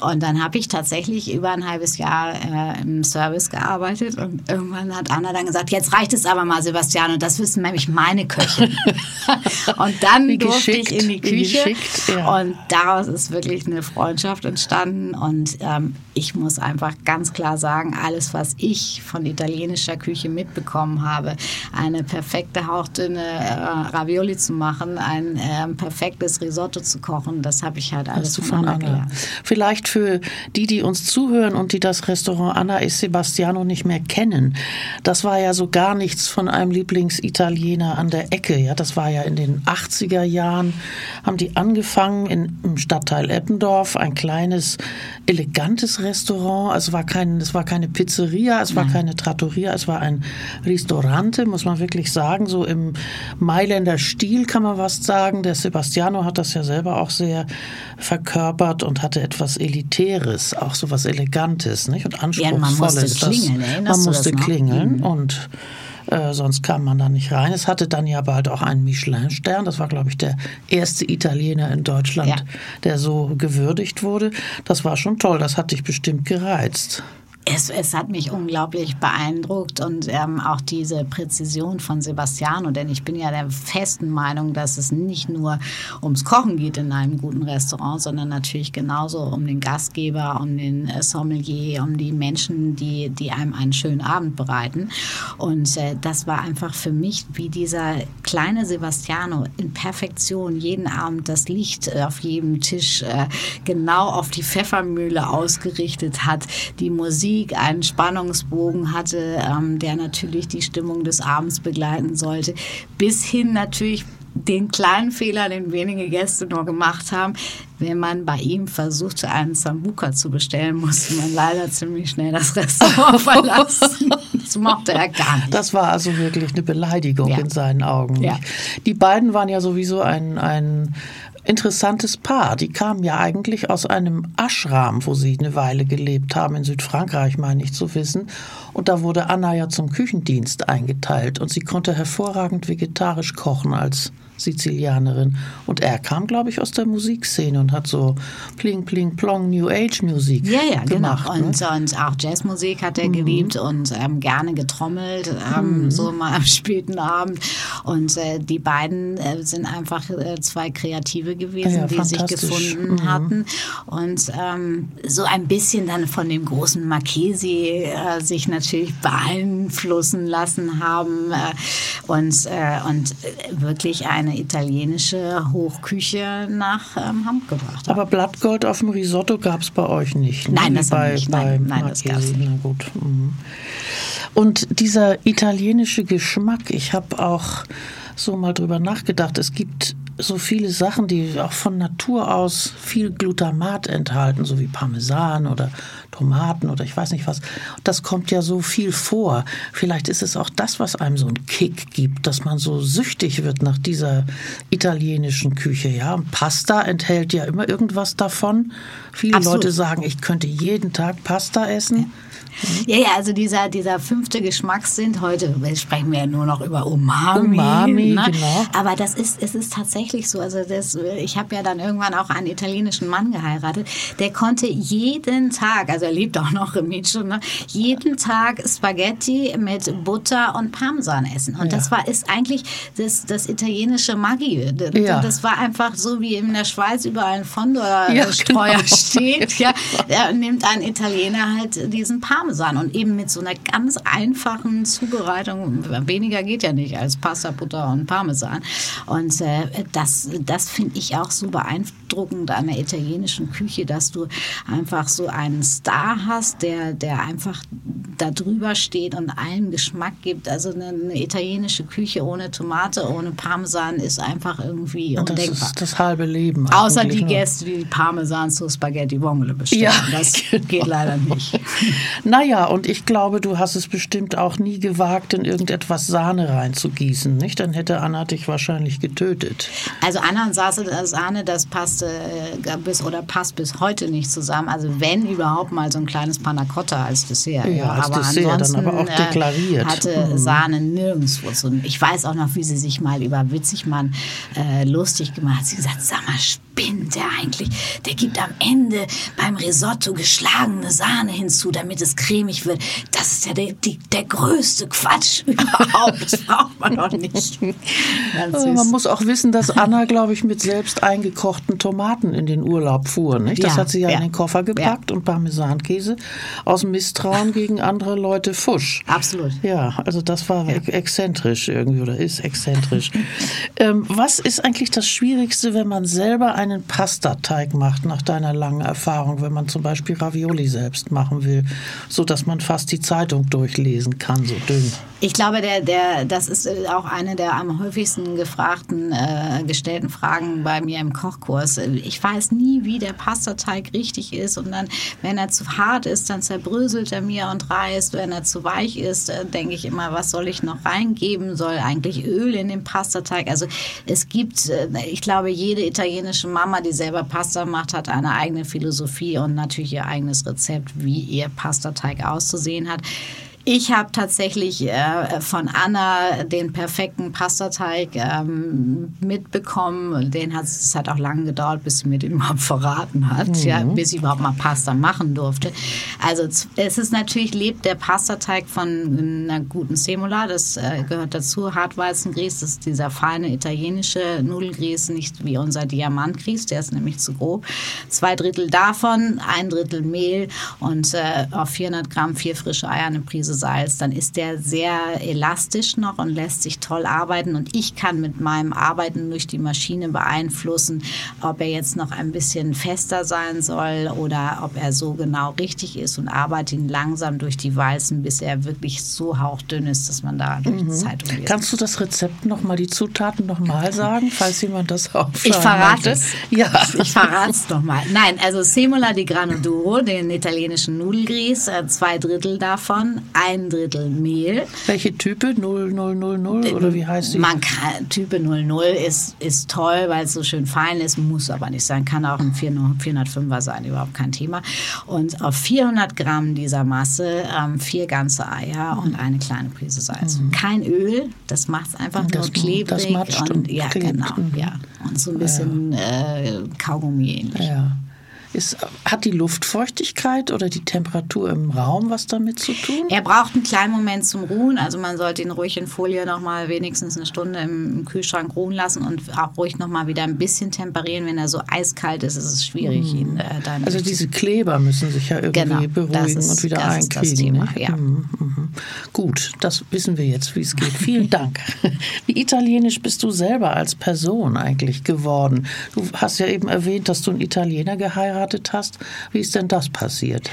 Und dann habe ich tatsächlich über ein halbes Jahr äh, im Service gearbeitet und irgendwann hat Anna dann gesagt, jetzt reicht es aber mal, Sebastiano, das wissen nämlich meine Köche. und dann durfte ich in die Küche geschickt. Ja. Und daraus ist wirklich eine Freundschaft entstanden. Und ähm, ich muss einfach ganz klar sagen, alles, was ich von italienischer Küche mitbekommen habe, eine perfekte hauchdünne äh, Ravioli zu machen, ein äh, perfektes Risotto zu kochen, das habe ich halt alles von, Anna gelernt. Vielleicht für die, die uns zuhören und die das Restaurant Anna e Sebastiano nicht mehr kennen. Das war ja so gar nichts von einem Lieblingsitaliener an der Ecke. Ja, das war ja in den 80er Jahren, haben die angefangen in, im Stadtteil Eppendorf, ein kleines, elegantes Restaurant. Also war kein, es war keine Pizzeria, es war Nein. keine Trattoria, es war ein Ristorante, muss man wirklich sagen. So im Mailänder Stil kann man was sagen. Der Sebastiano hat das ja selber auch sehr verkörpert und hatte etwas Elitäres, auch so was Elegantes nicht? und Anspruchsvolles. Ja, man musste klingeln, man musste klingeln mhm. und äh, sonst kam man da nicht rein. Es hatte dann ja bald auch einen Michelin-Stern. Das war, glaube ich, der erste Italiener in Deutschland, ja. der so gewürdigt wurde. Das war schon toll. Das hat dich bestimmt gereizt. Es, es, hat mich unglaublich beeindruckt und ähm, auch diese Präzision von Sebastiano, denn ich bin ja der festen Meinung, dass es nicht nur ums Kochen geht in einem guten Restaurant, sondern natürlich genauso um den Gastgeber, um den äh, Sommelier, um die Menschen, die, die einem einen schönen Abend bereiten. Und äh, das war einfach für mich wie dieser kleine Sebastiano in Perfektion jeden Abend das Licht äh, auf jedem Tisch äh, genau auf die Pfeffermühle ausgerichtet hat, die Musik Musik einen Spannungsbogen hatte, ähm, der natürlich die Stimmung des Abends begleiten sollte, bis hin natürlich den kleinen Fehler, den wenige Gäste nur gemacht haben. Wenn man bei ihm versuchte, einen Sambuka zu bestellen, musste man leider ziemlich schnell das Restaurant verlassen. Das mochte er gar nicht. Das war also wirklich eine Beleidigung ja. in seinen Augen. Ja. Die beiden waren ja sowieso ein, ein, interessantes Paar. Die kamen ja eigentlich aus einem Ashram, wo sie eine Weile gelebt haben, in Südfrankreich, meine ich zu wissen. Und da wurde Anna ja zum Küchendienst eingeteilt und sie konnte hervorragend vegetarisch kochen als Sizilianerin. Und er kam, glaube ich, aus der Musikszene und hat so Pling, Pling, Plong, New Age Musik ja, ja, genau. gemacht. Genau. Und, ne? und auch Jazzmusik hat er mhm. geliebt und ähm, gerne getrommelt, ähm, mhm. so mal am späten Abend. Und äh, die beiden äh, sind einfach äh, zwei Kreative gewesen, ja, die sich gefunden mhm. hatten. Und ähm, so ein bisschen dann von dem großen Marchesi äh, sich natürlich beeinflussen lassen haben äh, und, äh, und wirklich eine eine italienische Hochküche nach ähm, Hamburg gebracht haben. Aber Blattgold auf dem Risotto gab es bei euch nicht? Ne? Nein, das bei, nicht. Nein, nein das gab es nicht. gut. Mhm. Und dieser italienische Geschmack, ich habe auch so mal drüber nachgedacht, es gibt so viele Sachen, die auch von Natur aus viel Glutamat enthalten, so wie Parmesan oder Tomaten oder ich weiß nicht was. Das kommt ja so viel vor. Vielleicht ist es auch das, was einem so einen Kick gibt, dass man so süchtig wird nach dieser italienischen Küche. Ja, und Pasta enthält ja immer irgendwas davon. Viele Absolut. Leute sagen, ich könnte jeden Tag Pasta essen. Ja. Ja, also dieser, dieser fünfte Geschmackssinn, heute sprechen wir ja nur noch über Umami. Umami, ne? genau. Aber das ist, es ist tatsächlich so. Also das, ich habe ja dann irgendwann auch einen italienischen Mann geheiratet, der konnte jeden Tag, also er lebt auch noch im Mietschuh, ne? jeden Tag Spaghetti mit Butter und Parmesan essen. Und ja. das war ist eigentlich das, das italienische Maggi. Ja. Das war einfach so, wie in der Schweiz überall ein Fondor-Streuer ja, genau. steht. Ja, er nimmt ein Italiener halt diesen Parmesan Parmesan und eben mit so einer ganz einfachen Zubereitung. Weniger geht ja nicht als Pasta, Butter und Parmesan. Und äh, das, das finde ich auch so beeindruckend an der italienischen Küche, dass du einfach so einen Star hast, der, der einfach da drüber steht und allen Geschmack gibt. Also eine, eine italienische Küche ohne Tomate, ohne Parmesan ist einfach irgendwie und undenkbar. Das ist das halbe Leben. Außer die Gäste, die Parmesan zu Spaghetti Vongole bestellen. Ja, das genau. geht leider nicht. Naja, und ich glaube, du hast es bestimmt auch nie gewagt, in irgendetwas Sahne reinzugießen, nicht? Dann hätte Anna dich wahrscheinlich getötet. Also Anna und Sahne, das passte äh, bis oder passt bis heute nicht zusammen. Also wenn überhaupt mal so ein kleines Panna Cotta als Dessert. Ja, ja. als aber Dessert, dann aber auch äh, deklariert. hatte mhm. Sahne nirgendwo. So, ich weiß auch noch, wie sie sich mal über Witzigmann äh, lustig gemacht hat. Sie gesagt, sag mal, spinnt der eigentlich? Der gibt am Ende beim Risotto geschlagene Sahne hinzu, damit es cremig wird. Das ist ja der, die, der größte Quatsch überhaupt. Das braucht man doch nicht. man muss auch wissen, dass Anna, glaube ich, mit selbst eingekochten Tomaten in den Urlaub fuhr. Nicht? Das ja, hat sie ja, ja, in den Koffer gepackt ja. und Parmesankäse aus Misstrauen gegen andere Leute Fusch. Absolut. Ja, also das war exzentrisch irgendwie oder ist exzentrisch. ähm, was ist eigentlich das Schwierigste, wenn man selber einen Pastateig macht, nach deiner langen Erfahrung, wenn man zum Beispiel Ravioli selbst machen will? so dass man fast die Zeitung durchlesen kann, so dünn. Ich glaube, der, der, das ist auch eine der am häufigsten gefragten, äh, gestellten Fragen bei mir im Kochkurs. Ich weiß nie, wie der Pastateig richtig ist. Und dann, wenn er zu hart ist, dann zerbröselt er mir und reißt. Wenn er zu weich ist, äh, denke ich immer, was soll ich noch reingeben? Soll eigentlich Öl in den Pastateig? Also es gibt, äh, ich glaube, jede italienische Mama, die selber Pasta macht, hat eine eigene Philosophie und natürlich ihr eigenes Rezept, wie ihr Pastateig auszusehen hat. Ich habe tatsächlich äh, von Anna den perfekten Pastateig ähm, mitbekommen. Den hat es hat auch lange gedauert, bis sie mir den überhaupt verraten hat, mhm. ja, bis ich überhaupt mal Pasta machen durfte. Also es ist natürlich lebt der Pastateig von einer guten Semola. Das äh, gehört dazu. Hartweizengrieß, das ist dieser feine italienische Nudelgrieß, nicht wie unser Diamantgrieß. Der ist nämlich zu grob. Zwei Drittel davon, ein Drittel Mehl und äh, auf 400 Gramm vier frische Eier eine Prise Salz, dann ist der sehr elastisch noch und lässt sich toll arbeiten. Und ich kann mit meinem Arbeiten durch die Maschine beeinflussen, ob er jetzt noch ein bisschen fester sein soll oder ob er so genau richtig ist und arbeite ihn langsam durch die Walzen, bis er wirklich so hauchdünn ist, dass man da durch die mhm. Zeitung liest. Kannst du das Rezept noch mal, die Zutaten noch mal sagen, falls jemand das aufschreibt? Ich verrate es. Ja. Ich verrate es noch mal. Nein, also Semola di Grano Duro, den italienischen Nudelgrieß, äh, zwei Drittel davon, ein Drittel Mehl. Welche Type? 0000 oder wie heißt die? Man kann, Type 00 ist, ist toll, weil es so schön fein ist, muss aber nicht sein. Kann auch ein 405er sein, überhaupt kein Thema. Und auf 400 Gramm dieser Masse ähm, vier ganze Eier und eine kleine Prise Salz. Mhm. Kein Öl, das macht es einfach das, nur klebrig. Das matscht und, und ja, klebt. genau. Mhm. Ja. Und so ein bisschen ja. äh, Kaugummi ähnlich. Ja. Ist, hat die Luftfeuchtigkeit oder die Temperatur im Raum was damit zu tun? Er braucht einen kleinen Moment zum Ruhen. Also man sollte ihn ruhig in Folie noch mal wenigstens eine Stunde im, Kühlschrank ruhen lassen und auch ruhig noch mal wieder ein bisschen temperieren. Wenn er so eiskalt ist, ist es schwierig, mhm. ihn äh, dann. Also diese Kleber müssen sich ja irgendwie genau, beruhigen ist, und wieder das einkriegen. Ist das Thema, ne? ja. Mhm, mhm. Gut, das wissen wir jetzt, wie es geht. Vielen Dank. Wie italienisch bist du selber als Person eigentlich geworden? Du hast ja eben erwähnt, dass du einen Italiener geheiratet geheiratet hast. Wie ist denn das passiert?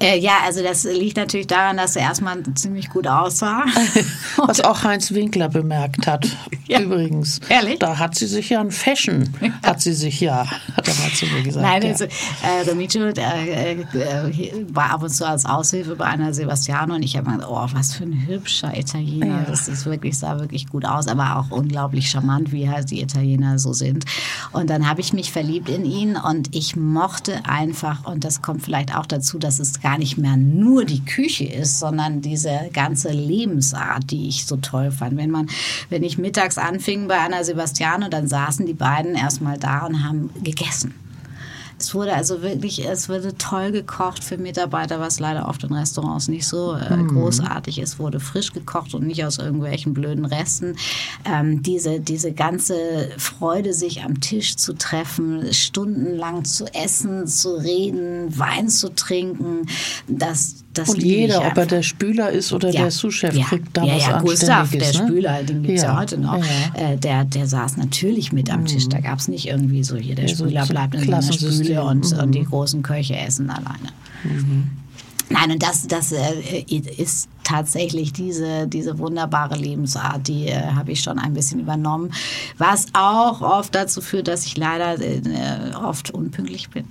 Äh, ja, also das liegt natürlich daran, dass er erstmal ziemlich gut aussah. Was auch Heinz Winkler bemerkt hat. ja. übrigens. Ehrlich? Da hat sie sich ja ein Fashion, hat sie sich ja, hat er mal zu mir gesagt. Nein, ja. also, äh, Remigio äh, äh, war ab und zu als Aushilfe bei einer Sebastiano und ich habe gedacht, oh, was für ein hübscher Italiener. Ja. Das ist wirklich, sah wirklich gut aus, aber auch unglaublich charmant, wie halt die Italiener so sind. Und dann habe ich mich verliebt in ihn und ich mochte einfach, und das kommt vielleicht auch dazu, dass es gar nicht mehr nur die Küche ist, sondern diese ganze Lebensart, die ich so toll fand. Wenn man, wenn ich mittags anfing bei einer Sebastiano, dann saßen die beiden erstmal da und haben gegessen. Es wurde also wirklich, es wurde toll gekocht für Mitarbeiter, was leider oft in Restaurants nicht so äh, mhm. großartig ist. Wurde frisch gekocht und nicht aus irgendwelchen blöden Resten. Ähm, diese, diese ganze Freude, sich am Tisch zu treffen, stundenlang zu essen, zu reden, Wein zu trinken, das das und jeder, ob er der Spüler ist oder ja. der Sous-Chef, ja. kriegt da ja, was ja, Gustav, der ne? Spüler, den gibt es ja. heute noch, äh, der, der saß natürlich mit am Tisch. Da mhm. gab es nicht irgendwie so, hier der Spüler so bleibt in seiner Spüle und, mhm. und die großen Köche essen alleine. Mhm. Nein, und das, das äh, ist tatsächlich diese, diese wunderbare Lebensart, die äh, habe ich schon ein bisschen übernommen, was auch oft dazu führt, dass ich leider äh, oft unpünktlich bin.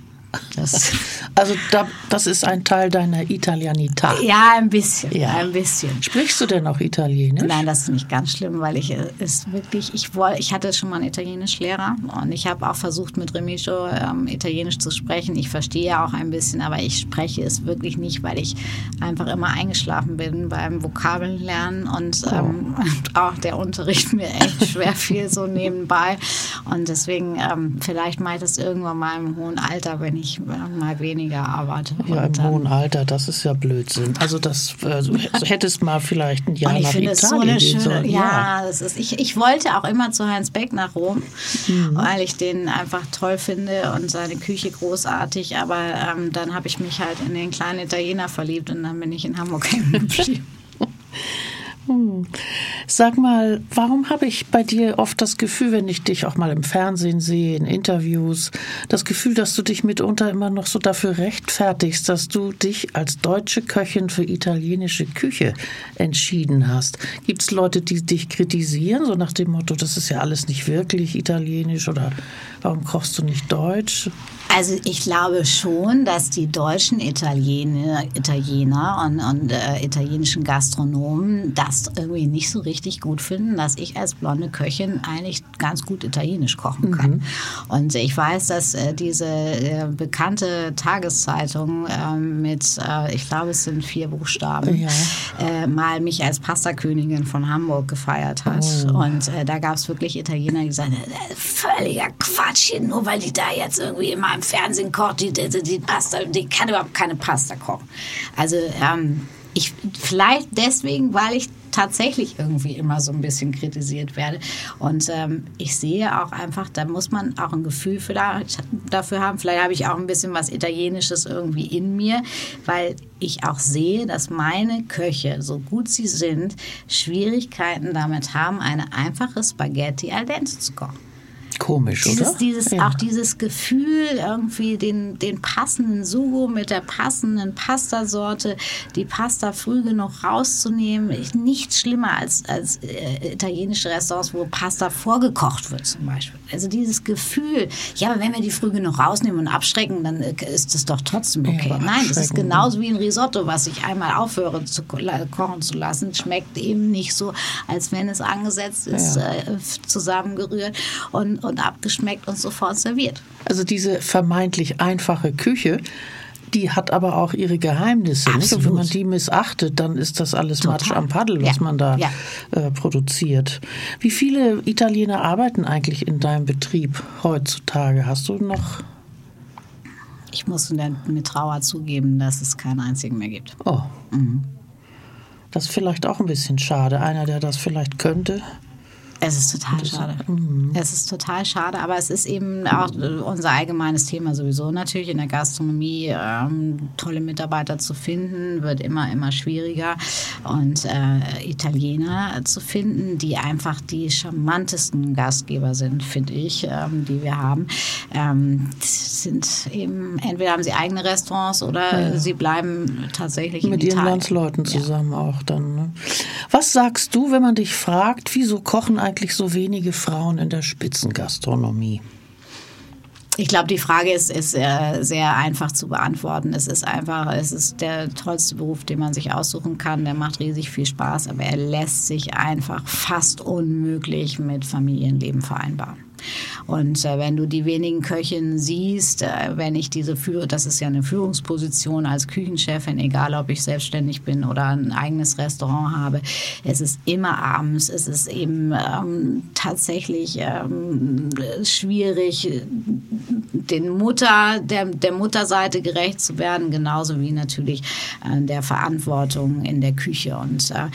Das also da, das ist ein Teil deiner Italianità. Ja, ein bisschen, ja. ein bisschen. Sprichst du denn auch Italienisch? Nein, das ist nicht ganz schlimm, weil ich ist äh, wirklich, ich wollte, ich hatte schon mal einen Italienischlehrer und ich habe auch versucht mit Remigio ähm, Italienisch zu sprechen. Ich verstehe ja auch ein bisschen, aber ich spreche es wirklich nicht, weil ich einfach immer eingeschlafen bin beim Vokabellernen und oh. ähm, auch der Unterricht mir echt schwer fiel so nebenbei und deswegen ähm, vielleicht mache ich das irgendwann mal im hohen Alter, wenn ich ich mal weniger arbeite. Ja, im hohen Alter, das ist ja Blödsinn. Also das äh, du hättest mal vielleicht ein Jahr nach Italien so eine schöne, sollen. Ja, ja. Das ist, ich, ich wollte auch immer zu Heinz Beck nach Rom, mhm. weil ich den einfach toll finde und seine Küche großartig. Aber ähm, dann habe ich mich halt in den kleinen Italiener verliebt und dann bin ich in Hamburg hängen geblieben. Hm. Sag mal, warum habe ich bei dir oft das Gefühl, wenn ich dich auch mal im Fernsehen sehe, in Interviews, das Gefühl, dass du dich mitunter immer noch so dafür rechtfertigst, dass du dich als deutsche Köchin für italienische Küche entschieden hast? Gibt es Leute, die dich kritisieren, so nach dem Motto, das ist ja alles nicht wirklich italienisch oder warum kochst du nicht deutsch? Also ich glaube schon, dass die deutschen Italiener, Italiener und, und äh, italienischen Gastronomen das irgendwie nicht so richtig gut finden, dass ich als blonde Köchin eigentlich ganz gut italienisch kochen kann. Mhm. Und ich weiß, dass äh, diese äh, bekannte Tageszeitung ähm, mit, äh, ich glaube es sind vier Buchstaben, ja. Äh, mal mich als Pastakönigin von Hamburg gefeiert hat. Oh. Und äh, da gab es wirklich Italiener, die gesagt haben, völliger Quatsch hier, nur weil die da jetzt irgendwie immer im Fernsehen kocht, die, die, die Pasta, die kann überhaupt keine Pasta kochen. Also ähm, ich vielleicht deswegen, weil ich tatsächlich irgendwie immer so ein bisschen kritisiert werde. Und ähm, ich sehe auch einfach, da muss man auch ein Gefühl für da, dafür haben. Vielleicht habe ich auch ein bisschen was Italienisches irgendwie in mir, weil ich auch sehe, dass meine Köche, so gut sie sind, Schwierigkeiten damit haben, eine einfache Spaghetti al dente zu kochen. Komisch, dieses, oder? Dieses, ja. Auch dieses Gefühl, irgendwie den, den passenden Sugo mit der passenden Pastasorte, die Pasta früh genug rauszunehmen. Nichts schlimmer als, als äh, italienische Restaurants, wo Pasta vorgekocht wird zum Beispiel. Also dieses Gefühl, ja, aber wenn wir die früh genug rausnehmen und abschrecken, dann äh, ist das doch trotzdem okay. Ja, Nein, das ist genauso wie ein Risotto, was ich einmal aufhöre zu kochen zu lassen. Schmeckt eben nicht so, als wenn es angesetzt ist, ja. äh, zusammengerührt. Und, und abgeschmeckt und sofort serviert. Also diese vermeintlich einfache Küche, die hat aber auch ihre Geheimnisse. Und wenn man die missachtet, dann ist das alles Total. Matsch am Paddel, was ja. man da ja. äh, produziert. Wie viele Italiener arbeiten eigentlich in deinem Betrieb heutzutage? Hast du noch ich muss mit Trauer zugeben, dass es keinen einzigen mehr gibt. Oh. Mhm. Das ist vielleicht auch ein bisschen schade. Einer, der das vielleicht könnte. Es ist total schade. Mhm. Es ist total schade, aber es ist eben auch unser allgemeines Thema sowieso natürlich in der Gastronomie. Ähm, tolle Mitarbeiter zu finden, wird immer, immer schwieriger. Und äh, Italiener zu finden, die einfach die charmantesten Gastgeber sind, finde ich, ähm, die wir haben, ähm, sind eben, entweder haben sie eigene Restaurants oder ja. sie bleiben tatsächlich mit ihren Landsleuten zusammen ja. auch dann. Ne? Was sagst du, wenn man dich fragt, wieso kochen eigentlich eigentlich so wenige Frauen in der Spitzengastronomie? Ich glaube, die Frage ist, ist äh, sehr einfach zu beantworten. Es ist einfach, es ist der tollste Beruf, den man sich aussuchen kann. Der macht riesig viel Spaß, aber er lässt sich einfach fast unmöglich mit Familienleben vereinbaren. Und äh, wenn du die wenigen Köchinnen siehst, äh, wenn ich diese Führ das ist ja eine Führungsposition als Küchenchefin, egal ob ich selbstständig bin oder ein eigenes Restaurant habe, es ist immer abends, es ist eben ähm, tatsächlich ähm, schwierig, den Mutter, der, der Mutterseite gerecht zu werden, genauso wie natürlich äh, der Verantwortung in der Küche. Und äh,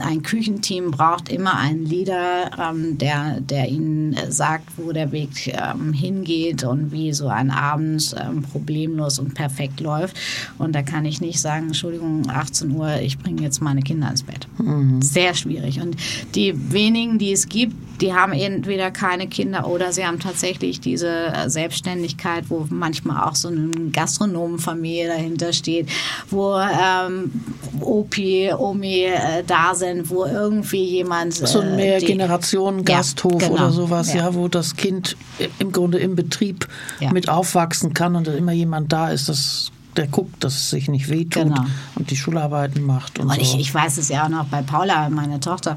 ein Küchenteam braucht immer einen Leader, ähm, der, der ihnen sagt, sagt, wo der Weg ähm, hingeht und wie so ein Abend ähm, problemlos und perfekt läuft. Und da kann ich nicht sagen, Entschuldigung, 18 Uhr, ich bringe jetzt meine Kinder ins Bett. Mhm. Sehr schwierig. Und die wenigen, die es gibt, die haben entweder keine Kinder oder sie haben tatsächlich diese äh, Selbstständigkeit, wo manchmal auch so eine Gastronomenfamilie dahinter steht, wo ähm, Opi, Omi äh, da sind, wo irgendwie jemand. Äh, so ein Mehrgenerationen-Gasthof ja, genau, oder sowas, ja. ja. wo das Kind im Grunde im Betrieb ja. mit aufwachsen kann und immer jemand da ist, das der guckt, dass es sich nicht wehtut genau. und die Schularbeiten macht. Und, und so. ich, ich weiß es ja auch noch bei Paula, meine Tochter,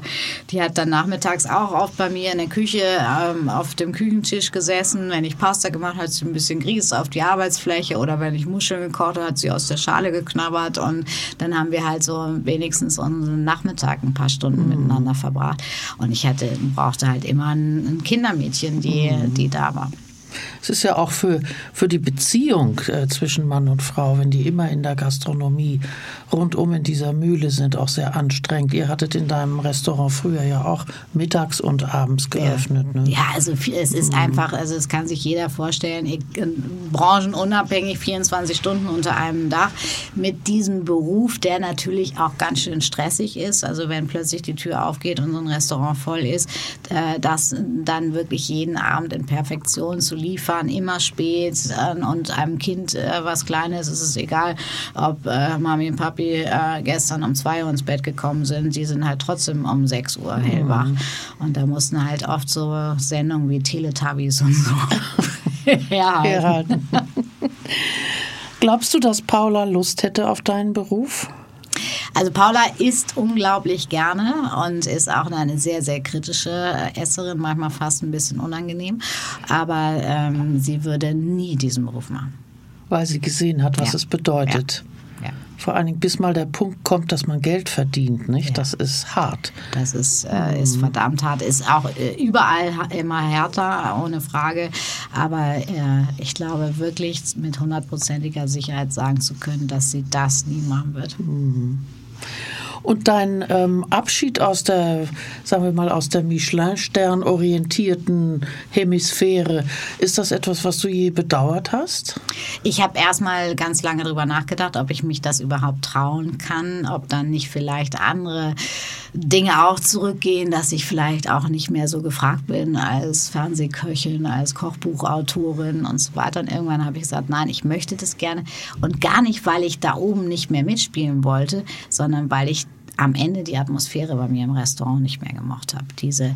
die hat dann nachmittags auch oft bei mir in der Küche ähm, auf dem Küchentisch gesessen. Wenn ich Pasta gemacht habe, hat sie ein bisschen Grieß auf die Arbeitsfläche oder wenn ich Muscheln gekocht habe, hat sie aus der Schale geknabbert und dann haben wir halt so wenigstens unseren Nachmittag ein paar Stunden mhm. miteinander verbracht. Und ich hatte, brauchte halt immer ein, ein Kindermädchen, die, mhm. die da war. Es ist ja auch für, für die Beziehung äh, zwischen Mann und Frau, wenn die immer in der Gastronomie rundum in dieser Mühle sind, auch sehr anstrengend. Ihr hattet in deinem Restaurant früher ja auch mittags und abends geöffnet. Ja, ne? ja also es ist mhm. einfach, also es kann sich jeder vorstellen, ich, äh, branchenunabhängig 24 Stunden unter einem Dach mit diesem Beruf, der natürlich auch ganz schön stressig ist. Also wenn plötzlich die Tür aufgeht und so ein Restaurant voll ist, äh, das dann wirklich jeden Abend in Perfektion zu liefern, immer spät und einem Kind äh, was Kleines ist es egal, ob äh, Mami und Papi äh, gestern um zwei Uhr ins Bett gekommen sind, die sind halt trotzdem um sechs Uhr hellwach. Mhm. Und da mussten halt oft so Sendungen wie Teletubbies und so herhalten. Glaubst du, dass Paula Lust hätte auf deinen Beruf? Also Paula isst unglaublich gerne und ist auch eine sehr, sehr kritische Esserin, manchmal fast ein bisschen unangenehm. Aber ähm, sie würde nie diesen Beruf machen. Weil sie gesehen hat, was ja. es bedeutet. Ja. Vor allen Dingen, bis mal der Punkt kommt, dass man Geld verdient, nicht? Ja. Das ist hart. Das ist, äh, ist mhm. verdammt hart. Ist auch äh, überall immer härter, ohne Frage. Aber äh, ich glaube wirklich mit hundertprozentiger Sicherheit sagen zu können, dass sie das nie machen wird. Mhm. Und dein ähm, Abschied aus der, sagen wir mal, aus der Michelin-Stern orientierten Hemisphäre, ist das etwas, was du je bedauert hast? Ich habe erstmal ganz lange darüber nachgedacht, ob ich mich das überhaupt trauen kann, ob dann nicht vielleicht andere Dinge auch zurückgehen, dass ich vielleicht auch nicht mehr so gefragt bin als Fernsehköchin, als Kochbuchautorin und so weiter. Und irgendwann habe ich gesagt, nein, ich möchte das gerne. Und gar nicht, weil ich da oben nicht mehr mitspielen wollte, sondern weil ich am Ende die Atmosphäre bei mir im Restaurant nicht mehr gemocht habe. Diese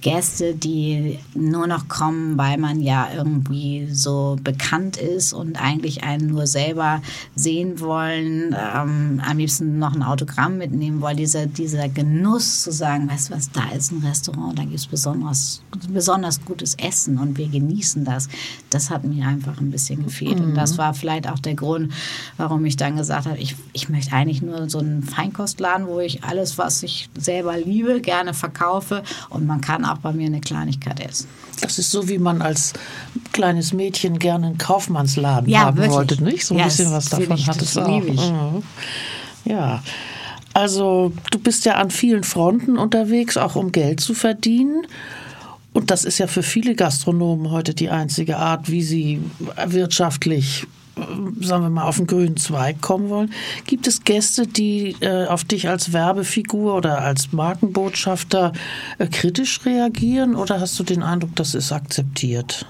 Gäste, die nur noch kommen, weil man ja irgendwie so bekannt ist und eigentlich einen nur selber sehen wollen, ähm, am liebsten noch ein Autogramm mitnehmen wollen. Dieser, dieser Genuss zu sagen, weißt du was, da ist ein Restaurant, da gibt es besonders, besonders gutes Essen und wir genießen das. Das hat mir einfach ein bisschen gefehlt. Mhm. Und das mhm. war vielleicht auch der Grund, warum ich dann gesagt habe, ich, ich möchte eigentlich nur so einen Feinkostladen, wo ich alles, was ich selber liebe, gerne verkaufe und man kann auch bei mir eine Kleinigkeit essen. Das ist so, wie man als kleines Mädchen gerne einen Kaufmannsladen ja, haben wirklich. wollte, nicht? So ein ja, bisschen was davon hat es auch. Mhm. Ja. Also du bist ja an vielen Fronten unterwegs, auch um Geld zu verdienen. Und das ist ja für viele Gastronomen heute die einzige Art, wie sie wirtschaftlich sagen wir mal, auf den grünen Zweig kommen wollen. Gibt es Gäste, die äh, auf dich als Werbefigur oder als Markenbotschafter äh, kritisch reagieren oder hast du den Eindruck, das ist akzeptiert?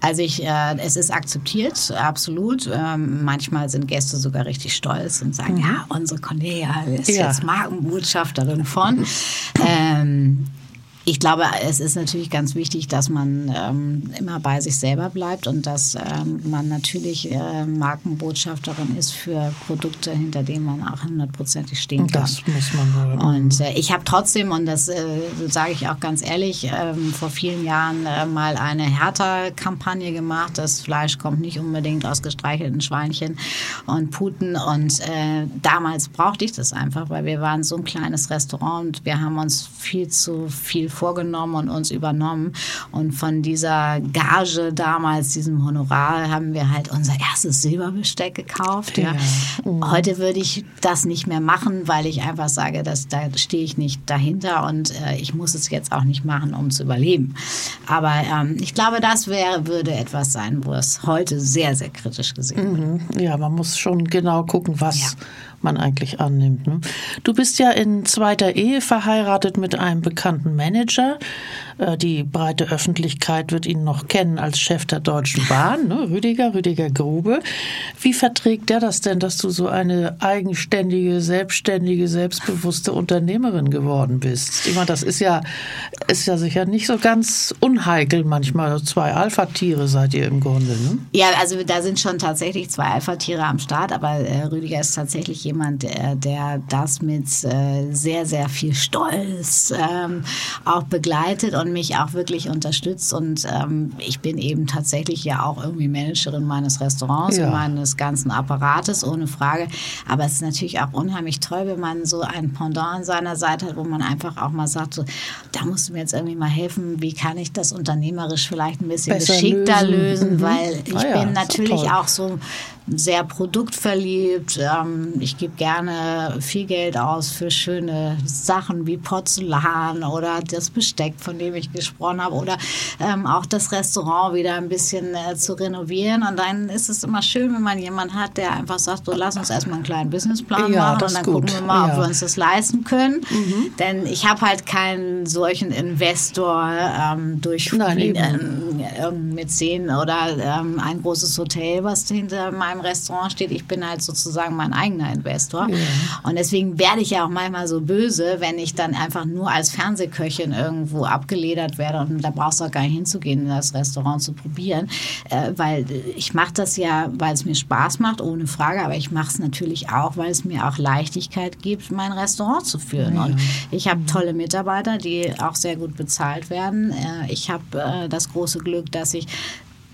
Also ich, äh, es ist akzeptiert, absolut. Ähm, manchmal sind Gäste sogar richtig stolz und sagen, mhm. ja, unsere Cornelia ist ja. jetzt Markenbotschafterin von. ähm, Ich glaube, es ist natürlich ganz wichtig, dass man ähm, immer bei sich selber bleibt und dass ähm, man natürlich äh, Markenbotschafterin ist für Produkte, hinter denen man auch hundertprozentig stehen kann. Das muss man wohl. Und äh, ich habe trotzdem, und das äh, sage ich auch ganz ehrlich, ähm, vor vielen Jahren äh, mal eine Hertha-Kampagne gemacht. Das Fleisch kommt nicht unbedingt aus gestreichelten Schweinchen und Puten. Und äh, damals brauchte ich das einfach, weil wir waren so ein kleines Restaurant und wir haben uns viel zu viel vorgenommen und uns übernommen. Und von dieser Gage damals, diesem Honorar, haben wir halt unser erstes Silberbesteck gekauft. Ja. ja. Heute würde ich das nicht mehr machen, weil ich einfach sage, dass da stehe ich nicht dahinter und äh, ich muss es jetzt auch nicht machen, um zu überleben. Aber ähm, ich glaube, das wäre, würde etwas sein, wo es heute sehr, sehr kritisch gesehen wird. Mhm. Ja, man muss schon genau gucken, was. Ja man eigentlich annimmt. Ne? Du bist ja in zweiter Ehe verheiratet mit einem bekannten Manager. Äh, die breite Öffentlichkeit wird ihn noch kennen als Chef der Deutschen Bahn, ne? Rüdiger, Rüdiger Grube. Wie verträgt der das denn, dass du so eine eigenständige, selbstständige, selbstbewusste Unternehmerin geworden bist? Ich meine, das ist ja, ist ja sicher nicht so ganz unheikel manchmal. Zwei Alpha-Tiere seid ihr im Grunde. Ne? Ja, also da sind schon tatsächlich zwei Alpha-Tiere am Start, aber äh, Rüdiger ist tatsächlich jemand, der, der das mit äh, sehr, sehr viel Stolz ähm, auch begleitet und mich auch wirklich unterstützt. Und ähm, ich bin eben tatsächlich ja auch irgendwie Managerin meines Restaurants ja. und meines ganzen Apparates, ohne Frage. Aber es ist natürlich auch unheimlich toll, wenn man so ein Pendant an seiner Seite hat, wo man einfach auch mal sagt, so, da musst du mir jetzt irgendwie mal helfen, wie kann ich das unternehmerisch vielleicht ein bisschen Besser geschickter lösen, lösen mhm. weil ich ah ja, bin natürlich auch so sehr produktverliebt. Ähm, ich gebe gerne viel Geld aus für schöne Sachen wie Porzellan oder das Besteck, von dem ich gesprochen habe, oder ähm, auch das Restaurant wieder ein bisschen äh, zu renovieren. Und dann ist es immer schön, wenn man jemanden hat, der einfach sagt, so lass uns erstmal einen kleinen Businessplan ja, machen und dann gucken wir mal, ja. ob wir uns das leisten können. Mhm. Denn ich habe halt keinen solchen Investor ähm, durch Nein, mit Szenen oder ähm, ein großes Hotel, was hinter meinem meinem Restaurant steht, ich bin halt sozusagen mein eigener Investor. Ja. Und deswegen werde ich ja auch manchmal so böse, wenn ich dann einfach nur als Fernsehköchin irgendwo abgeledert werde und da brauchst du auch gar nicht hinzugehen, in das Restaurant zu probieren, äh, weil ich mache das ja, weil es mir Spaß macht, ohne Frage, aber ich mache es natürlich auch, weil es mir auch Leichtigkeit gibt, mein Restaurant zu führen. Ja. Und ich habe tolle Mitarbeiter, die auch sehr gut bezahlt werden. Äh, ich habe äh, das große Glück, dass ich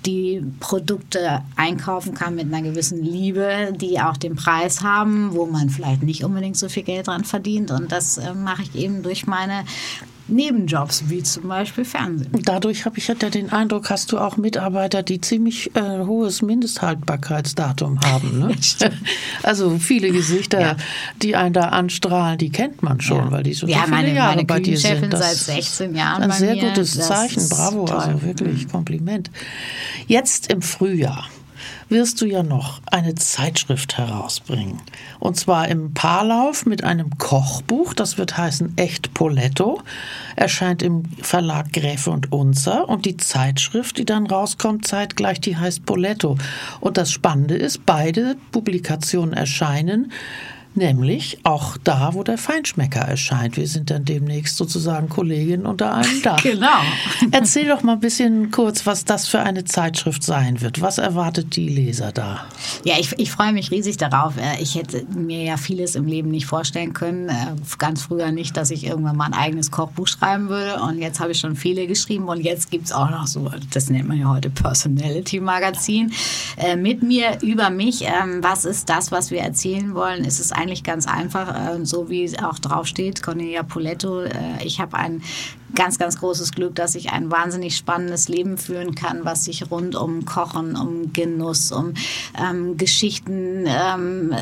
die Produkte einkaufen kann mit einer gewissen Liebe, die auch den Preis haben, wo man vielleicht nicht unbedingt so viel Geld dran verdient. Und das äh, mache ich eben durch meine Nebenjobs, wie zum Beispiel Fernsehen. Dadurch habe ich ja den Eindruck, hast du auch Mitarbeiter, die ziemlich äh, hohes Mindesthaltbarkeitsdatum haben. Ne? also viele Gesichter, ja. die einen da anstrahlen, die kennt man schon, ja. weil die schon ja, so viele meine, Jahre meine bei dir sind. Das seit 16 Jahren ein sehr mir. gutes Zeichen, bravo, also toll. also wirklich mhm. Kompliment. Jetzt im Frühjahr wirst du ja noch eine Zeitschrift herausbringen. Und zwar im Paarlauf mit einem Kochbuch, das wird heißen Echt Poletto, erscheint im Verlag Gräfe und Unzer. Und die Zeitschrift, die dann rauskommt, zeitgleich, die heißt Poletto. Und das Spannende ist, beide Publikationen erscheinen Nämlich auch da, wo der Feinschmecker erscheint. Wir sind dann demnächst sozusagen Kolleginnen unter einem Dach. genau. Erzähl doch mal ein bisschen kurz, was das für eine Zeitschrift sein wird. Was erwartet die Leser da? Ja, ich, ich freue mich riesig darauf. Äh, ich hätte mir ja vieles im Leben nicht vorstellen können. Äh, ganz früher nicht, dass ich irgendwann mal ein eigenes Kochbuch schreiben würde. Und jetzt habe ich schon viele geschrieben. Und jetzt gibt es auch noch so, das nennt man ja heute Personality Magazin, äh, mit mir über mich. Ähm, was ist das, was wir erzählen wollen? Ist es ein eigentlich ganz einfach, äh, so wie es auch draufsteht, Cornelia Poletto. Äh, ich habe ein ganz, ganz großes Glück, dass ich ein wahnsinnig spannendes Leben führen kann, was sich rund um Kochen, um Genuss, um ähm, Geschichten, ähm,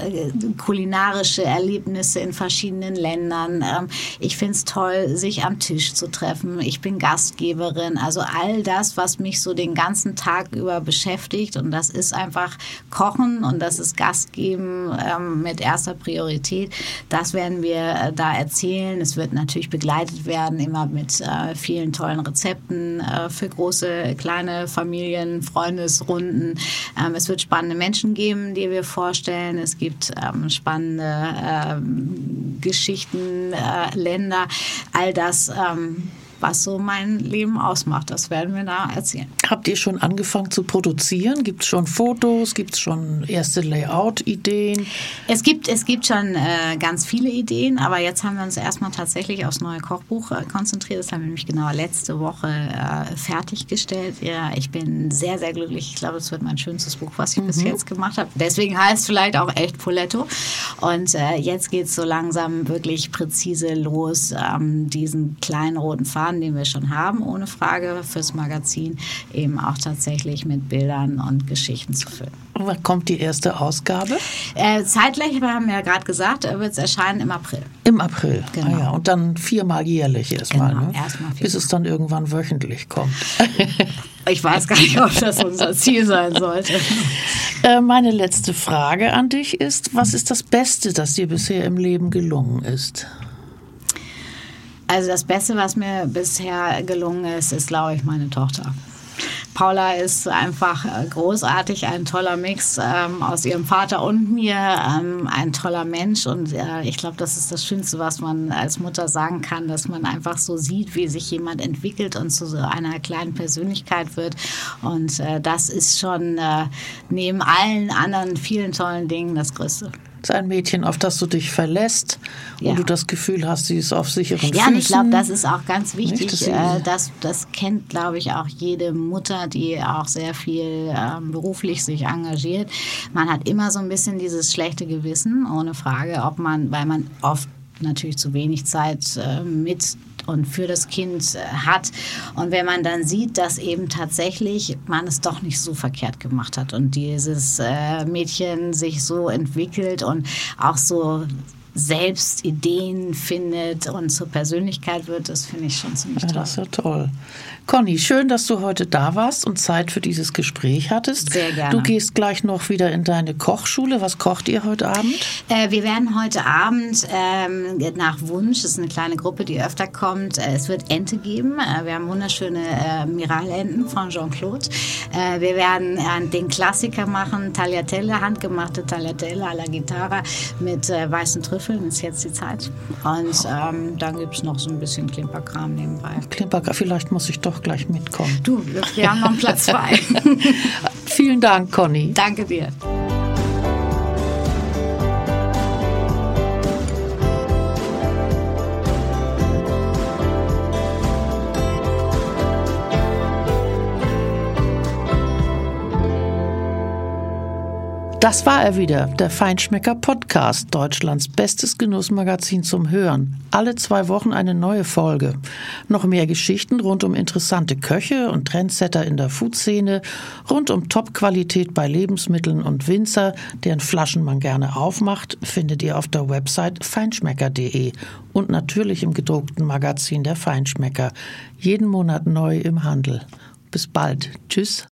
kulinarische Erlebnisse in verschiedenen Ländern. Ähm, ich finde es toll, sich am Tisch zu treffen. Ich bin Gastgeberin. Also all das, was mich so den ganzen Tag über beschäftigt. Und das ist einfach Kochen und das ist Gastgeben ähm, mit erster Priorität. Das werden wir äh, da erzählen. Es wird natürlich begleitet werden, immer mit äh, vielen tollen Rezepten äh, für große, kleine Familien, Freundesrunden. Ähm, es wird spannende Menschen geben, die wir vorstellen. Es gibt ähm, spannende ähm, Geschichten, äh, Länder. All das ähm, was so mein Leben ausmacht. Das werden wir da erzählen. Habt ihr schon angefangen zu produzieren? Gibt es schon Fotos? Gibt es schon erste Layout-Ideen? Es gibt, es gibt schon äh, ganz viele Ideen, aber jetzt haben wir uns erstmal tatsächlich aufs neue Kochbuch äh, konzentriert. Das haben wir nämlich genau letzte Woche äh, fertiggestellt. Ja, ich bin sehr, sehr glücklich. Ich glaube, es wird mein schönstes Buch, was ich mhm. bis jetzt gemacht habe. Deswegen heißt es vielleicht auch echt Poletto. Und äh, jetzt geht es so langsam wirklich präzise los, ähm, diesen kleinen roten Faden, den wir schon haben, ohne Frage fürs Magazin, eben auch tatsächlich mit Bildern und Geschichten zu füllen. Und wann kommt die erste Ausgabe? Äh, zeitgleich, wir haben ja gerade gesagt, äh, wird es erscheinen im April. Im April, genau. Ah ja. Und dann viermal jährlich erstmal, genau, ne? erstmal bis es dann irgendwann wöchentlich kommt. ich weiß gar nicht, ob das unser Ziel sein sollte. Äh, meine letzte Frage an dich ist, was ist das Beste, das dir bisher im Leben gelungen ist? Also das Beste, was mir bisher gelungen ist, ist, glaube ich, meine Tochter. Paula ist einfach äh, großartig, ein toller Mix ähm, aus ihrem Vater und mir, ähm, ein toller Mensch. Und äh, ich glaube, das ist das Schönste, was man als Mutter sagen kann, dass man einfach so sieht, wie sich jemand entwickelt und zu so einer kleinen Persönlichkeit wird. Und äh, das ist schon äh, neben allen anderen vielen tollen Dingen das Größte ein Mädchen, auf das du dich verlässt ja. und du das Gefühl hast, sie ist auf sicheren ja, Füßen. Ja, ich glaube, das ist auch ganz wichtig. Nicht, äh, das, das kennt, glaube ich, auch jede Mutter, die auch sehr viel ähm, beruflich sich engagiert. Man hat immer so ein bisschen dieses schlechte Gewissen, ohne Frage, ob man, weil man oft natürlich zu wenig Zeit äh, mit und für das Kind äh, hat. Und wenn man dann sieht, dass eben tatsächlich man es doch nicht so verkehrt gemacht hat und dieses äh, Mädchen sich so entwickelt und auch so selbst Ideen findet und zur Persönlichkeit wird, das finde ich schon ziemlich toll. Ja, das ist ja toll. Conny, schön, dass du heute da warst und Zeit für dieses Gespräch hattest. Sehr gerne. Du gehst gleich noch wieder in deine Kochschule. Was kocht ihr heute Abend? Äh, wir werden heute Abend ähm, nach Wunsch, das ist eine kleine Gruppe, die öfter kommt, äh, es wird Ente geben. Äh, wir haben wunderschöne äh, Miralenten von Jean-Claude. Äh, wir werden äh, den Klassiker machen, Tagliatelle, handgemachte Tagliatelle alla Gitarra mit weißen Trüffeln. Ist jetzt die Zeit. Und ähm, dann gibt es noch so ein bisschen Klimperkram nebenbei. Klimperkram, vielleicht muss ich doch gleich mitkommen. Du, wir haben noch einen Platz frei. Vielen Dank, Conny. Danke dir. Das war er wieder, der Feinschmecker Podcast, Deutschlands bestes Genussmagazin zum Hören. Alle zwei Wochen eine neue Folge. Noch mehr Geschichten rund um interessante Köche und Trendsetter in der Foodszene, rund um Top-Qualität bei Lebensmitteln und Winzer, deren Flaschen man gerne aufmacht, findet ihr auf der Website feinschmecker.de und natürlich im gedruckten Magazin der Feinschmecker. Jeden Monat neu im Handel. Bis bald. Tschüss.